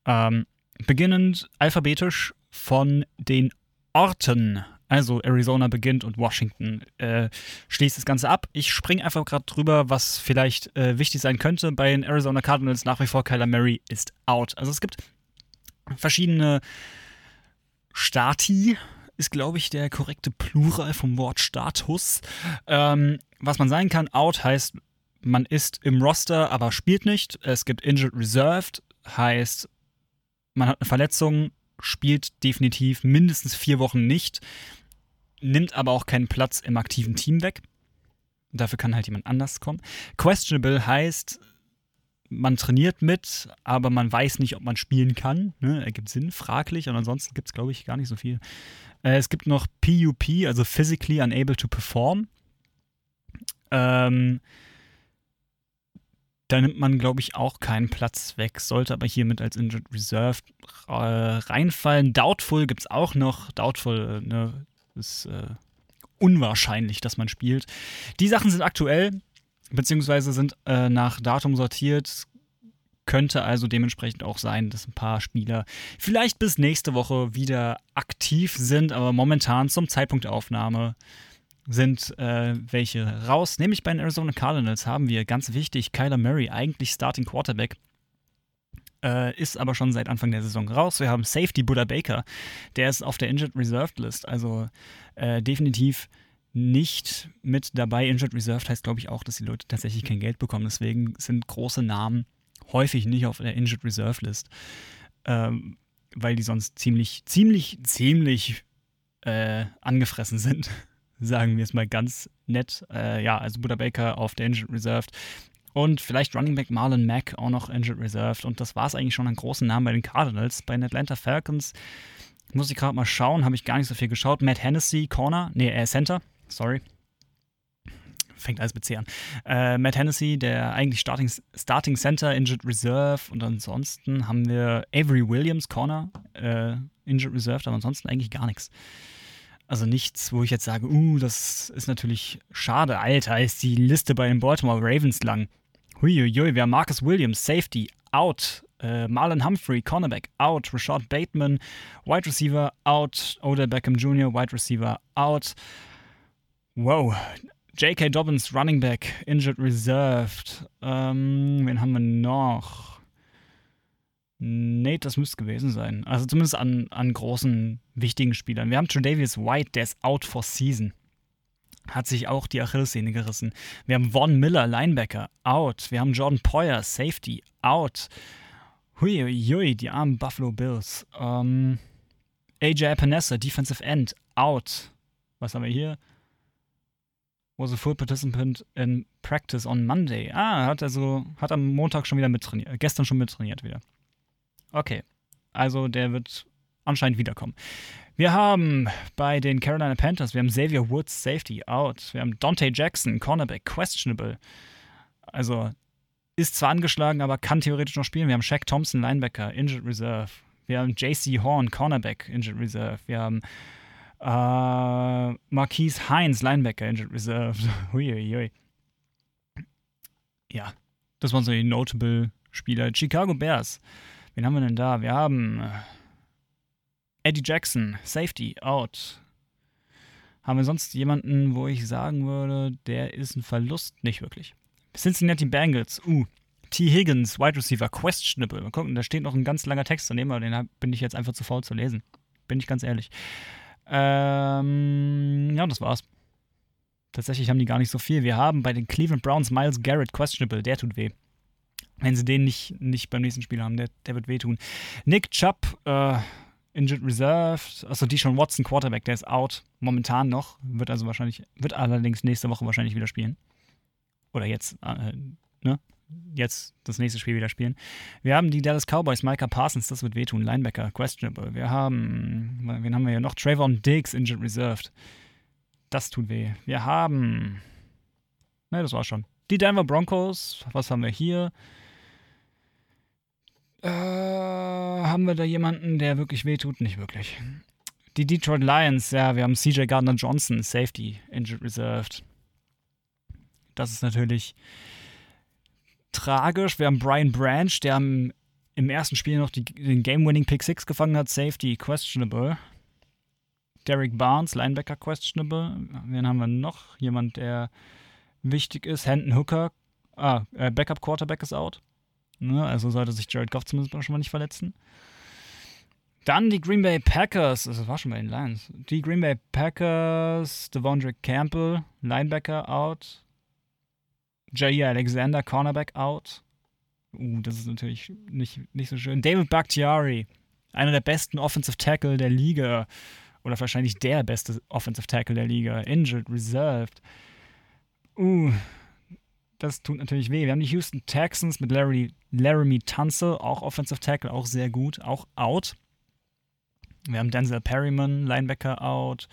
C: Ähm, beginnend alphabetisch von den Orten. Also Arizona beginnt und Washington äh, schließt das Ganze ab. Ich springe einfach gerade drüber, was vielleicht äh, wichtig sein könnte. Bei den Arizona Cardinals nach wie vor Kyler Murray ist out. Also es gibt verschiedene Stati, ist glaube ich der korrekte Plural vom Wort Status. Ähm, was man sein kann, out heißt, man ist im Roster, aber spielt nicht. Es gibt Injured Reserved, heißt, man hat eine Verletzung, spielt definitiv mindestens vier Wochen nicht, nimmt aber auch keinen Platz im aktiven Team weg. Dafür kann halt jemand anders kommen. Questionable heißt, man trainiert mit, aber man weiß nicht, ob man spielen kann. Ne? Ergibt Sinn, fraglich. Und ansonsten gibt es, glaube ich, gar nicht so viel. Äh, es gibt noch PUP, also Physically Unable to Perform. Ähm, da nimmt man, glaube ich, auch keinen Platz weg, sollte aber hiermit als Injured Reserve äh, reinfallen. Doubtful gibt es auch noch. Doubtful äh, ne, ist äh, unwahrscheinlich, dass man spielt. Die Sachen sind aktuell, beziehungsweise sind äh, nach Datum sortiert. Könnte also dementsprechend auch sein, dass ein paar Spieler vielleicht bis nächste Woche wieder aktiv sind, aber momentan zum Zeitpunkt der Aufnahme sind äh, welche raus. Nämlich bei den Arizona Cardinals haben wir ganz wichtig Kyler Murray, eigentlich Starting Quarterback. Äh, ist aber schon seit Anfang der Saison raus. Wir haben Safety Buddha Baker, der ist auf der Injured Reserved List, also äh, definitiv nicht mit dabei. Injured Reserved heißt, glaube ich, auch, dass die Leute tatsächlich kein Geld bekommen. Deswegen sind große Namen häufig nicht auf der Injured Reserve List, ähm, weil die sonst ziemlich, ziemlich, ziemlich äh, angefressen sind sagen wir es mal ganz nett. Äh, ja, also Buddha Baker auf der Injured Reserved. Und vielleicht Running Back Marlon Mack auch noch Injured Reserved. Und das war es eigentlich schon an großen Namen bei den Cardinals. Bei den Atlanta Falcons muss ich gerade mal schauen, habe ich gar nicht so viel geschaut. Matt Hennessy, Corner, nee, äh, Center, sorry. Fängt alles mit C an. Äh, Matt Hennessy, der eigentlich Starting, Starting Center, Injured Reserve. Und ansonsten haben wir Avery Williams, Corner, äh, Injured Reserved, aber ansonsten eigentlich gar nichts. Also nichts, wo ich jetzt sage, uh, das ist natürlich schade. Alter, ist die Liste bei den Baltimore Ravens lang. Huiuiui, wir haben Marcus Williams, Safety, out. Äh, Marlon Humphrey, Cornerback, out. Rashad Bateman, Wide Receiver, out. Odell Beckham Jr., Wide Receiver, out. Wow. J.K. Dobbins, Running Back, injured reserved. Ähm, wen haben wir noch? Nee, das müsste gewesen sein. Also zumindest an, an großen, wichtigen Spielern. Wir haben Tredavious White, der ist out for season. Hat sich auch die Achillessehne gerissen. Wir haben Von Miller, Linebacker, out. Wir haben Jordan Poyer, Safety, out. Huiuiui, die armen Buffalo Bills. Ähm, AJ Epinesa, Defensive End, out. Was haben wir hier? Was a full participant in practice on Monday. Ah, hat also, hat am Montag schon wieder mittrainiert, gestern schon mittrainiert wieder. Okay. Also der wird anscheinend wiederkommen. Wir haben bei den Carolina Panthers, wir haben Xavier Woods, Safety, out. Wir haben Dante Jackson, Cornerback, questionable. Also ist zwar angeschlagen, aber kann theoretisch noch spielen. Wir haben Shaq Thompson, Linebacker, Injured Reserve. Wir haben JC Horn, Cornerback, Injured Reserve. Wir haben äh, Marquise Heinz, Linebacker, Injured Reserve. Huiuiui. Ja, das waren so die notable Spieler. Chicago Bears. Wen haben wir denn da? Wir haben äh, Eddie Jackson, Safety, out. Haben wir sonst jemanden, wo ich sagen würde, der ist ein Verlust? Nicht wirklich. Cincinnati Bengals, uh. T. Higgins, Wide Receiver, questionable. Mal gucken, da steht noch ein ganz langer Text daneben, aber den bin ich jetzt einfach zu faul zu lesen. Bin ich ganz ehrlich. Ähm, ja, das war's. Tatsächlich haben die gar nicht so viel. Wir haben bei den Cleveland Browns Miles Garrett, questionable, der tut weh wenn sie den nicht, nicht beim nächsten Spiel haben. Der, der wird wehtun. Nick Chubb, äh, Injured Reserved. Achso, Deshaun Watson, Quarterback, der ist out. Momentan noch. Wird also wahrscheinlich, wird allerdings nächste Woche wahrscheinlich wieder spielen. Oder jetzt, äh, ne? Jetzt das nächste Spiel wieder spielen. Wir haben die Dallas Cowboys, Micah Parsons, das wird wehtun. Linebacker, questionable. Wir haben, wen haben wir hier noch? Trayvon Diggs, Injured Reserved. Das tut weh. Wir haben, ne, das war schon. Die Denver Broncos, was haben wir hier? Äh, haben wir da jemanden, der wirklich wehtut? Nicht wirklich. Die Detroit Lions, ja, wir haben CJ Gardner Johnson, Safety, Injured Reserved. Das ist natürlich tragisch. Wir haben Brian Branch, der im, ersten Spiel noch die, den Game-Winning Pick 6 gefangen hat, Safety, questionable. Derek Barnes, Linebacker, questionable. Wen haben wir noch? Jemand, der wichtig ist. Hendon Hooker, ah, äh, Backup Quarterback ist out. Ne, also sollte sich Jared Goff zumindest schon mal nicht verletzen. Dann die Green Bay Packers, das war schon bei den Lions. Die Green Bay Packers, Devondre Campbell, Linebacker out. Jair Alexander, Cornerback out. Uh, das ist natürlich nicht, nicht so schön. David Bakhtiari, einer der besten Offensive Tackle der Liga. Oder wahrscheinlich der beste Offensive Tackle der Liga. Injured, reserved. Uh, das tut natürlich weh. Wir haben die Houston Texans mit Larry, Laramie Tunzel, auch Offensive Tackle, auch sehr gut, auch out. Wir haben Denzel Perryman, Linebacker out.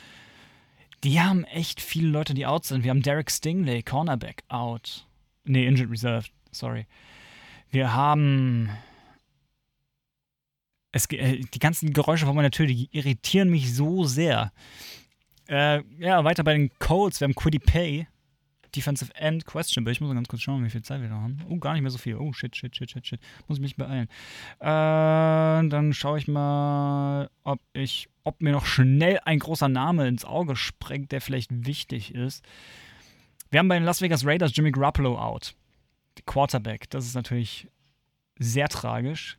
C: Die haben echt viele Leute, die out sind. Wir haben Derek Stingley, Cornerback out. Nee, Injured Reserve, sorry. Wir haben. Es, äh, die ganzen Geräusche von meiner Tür, die irritieren mich so sehr. Äh, ja, weiter bei den Colts. Wir haben Quiddy Pay, Defensive End questionable. Ich muss ganz kurz schauen, wie viel Zeit wir da haben. Oh, gar nicht mehr so viel. Oh, shit, shit, shit, shit, shit. Muss ich mich beeilen. Äh, dann schaue ich mal, ob ich, ob mir noch schnell ein großer Name ins Auge sprengt, der vielleicht wichtig ist. Wir haben bei den Las Vegas Raiders Jimmy Garoppolo out. Quarterback. Das ist natürlich sehr tragisch.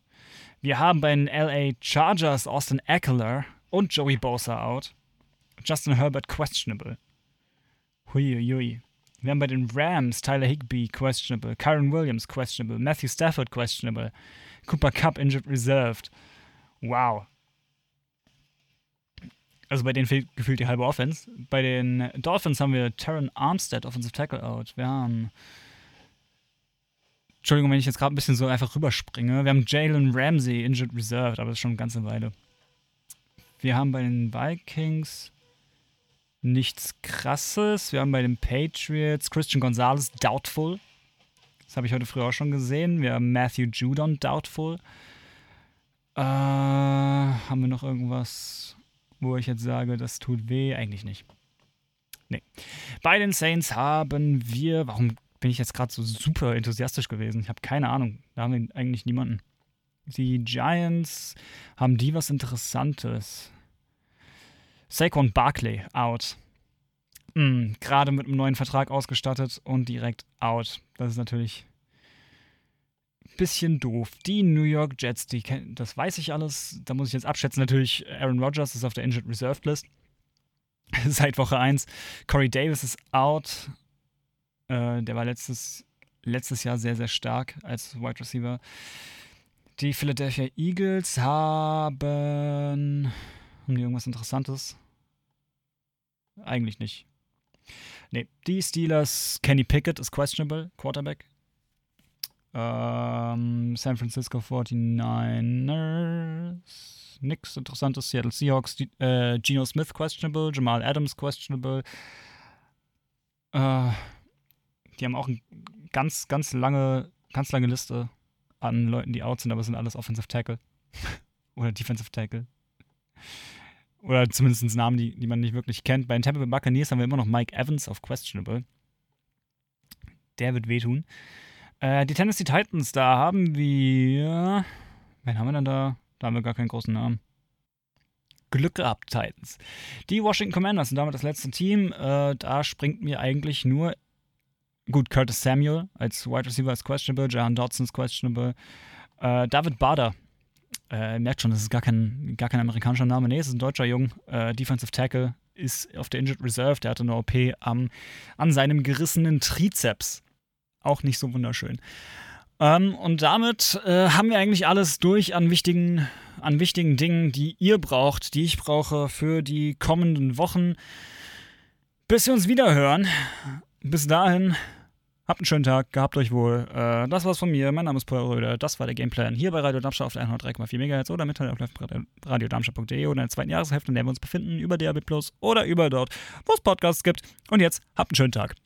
C: Wir haben bei den LA Chargers Austin Eckler und Joey Bosa out. Justin Herbert questionable. Huiuiui. Wir haben bei den Rams Tyler Higby questionable, Kyron Williams questionable, Matthew Stafford questionable, Cooper Cup injured reserved. Wow. Also bei denen fehlt gefühlt die halbe Offense. Bei den Dolphins haben wir Terran Armstead, Offensive Tackle out. Wir haben. Entschuldigung, wenn ich jetzt gerade ein bisschen so einfach rüberspringe. Wir haben Jalen Ramsey, injured reserved, aber das ist schon eine ganze Weile. Wir haben bei den Vikings nichts Krasses. Wir haben bei den Patriots Christian Gonzalez doubtful. Das habe ich heute früh auch schon gesehen. Wir haben Matthew Judon doubtful. Äh, haben wir noch irgendwas, wo ich jetzt sage, das tut weh? Eigentlich nicht. Nee. Bei den Saints haben wir. Warum bin ich jetzt gerade so super enthusiastisch gewesen? Ich habe keine Ahnung. Da haben wir eigentlich niemanden. Die Giants haben die was Interessantes. Saquon Barkley out. Mm, Gerade mit einem neuen Vertrag ausgestattet und direkt out. Das ist natürlich ein bisschen doof. Die New York Jets, die das weiß ich alles. Da muss ich jetzt abschätzen. Natürlich, Aaron Rodgers ist auf der Injured Reserve List. Seit Woche 1. Corey Davis ist out. Äh, der war letztes, letztes Jahr sehr, sehr stark als Wide Receiver. Die Philadelphia Eagles haben. Haben die irgendwas Interessantes? Eigentlich nicht. Nee, die Steelers, Kenny Pickett ist questionable, Quarterback. Ähm, San Francisco 49ers, nix interessantes. Seattle Seahawks, die, äh, Geno Smith questionable, Jamal Adams questionable. Äh, die haben auch eine ganz, ganz lange, ganz lange Liste an Leuten, die out sind, aber sind alles Offensive Tackle. Oder Defensive Tackle. Oder zumindest Namen, die, die man nicht wirklich kennt. Bei den Tampa Bay Buccaneers haben wir immer noch Mike Evans auf Questionable. Der wird wehtun. Äh, die Tennessee Titans, da haben wir. Wen haben wir denn da? Da haben wir gar keinen großen Namen. Glück gehabt, Titans. Die Washington Commanders sind damit das letzte Team. Äh, da springt mir eigentlich nur. Gut, Curtis Samuel als Wide Receiver ist questionable, Jahan Dodson ist questionable. Äh, David Bader äh, merkt schon, das ist gar kein, gar kein amerikanischer Name. Nee, es ist ein deutscher Jung. Äh, Defensive Tackle ist auf der Injured Reserve. Der hatte eine OP am, an seinem gerissenen Trizeps. Auch nicht so wunderschön. Ähm, und damit äh, haben wir eigentlich alles durch an wichtigen, an wichtigen Dingen, die ihr braucht, die ich brauche für die kommenden Wochen. Bis wir uns wieder hören. Bis dahin Habt einen schönen Tag, gehabt euch wohl. Äh, das war's von mir. Mein Name ist Paul Röder. Das war der Gameplan hier bei Radio Darmstadt auf 103,4 MHz oder mit auf radiodarmstadt.de oder in der zweiten Jahreshälfte, in der wir uns befinden, über DAB Plus oder über dort, wo es Podcasts gibt. Und jetzt habt einen schönen Tag.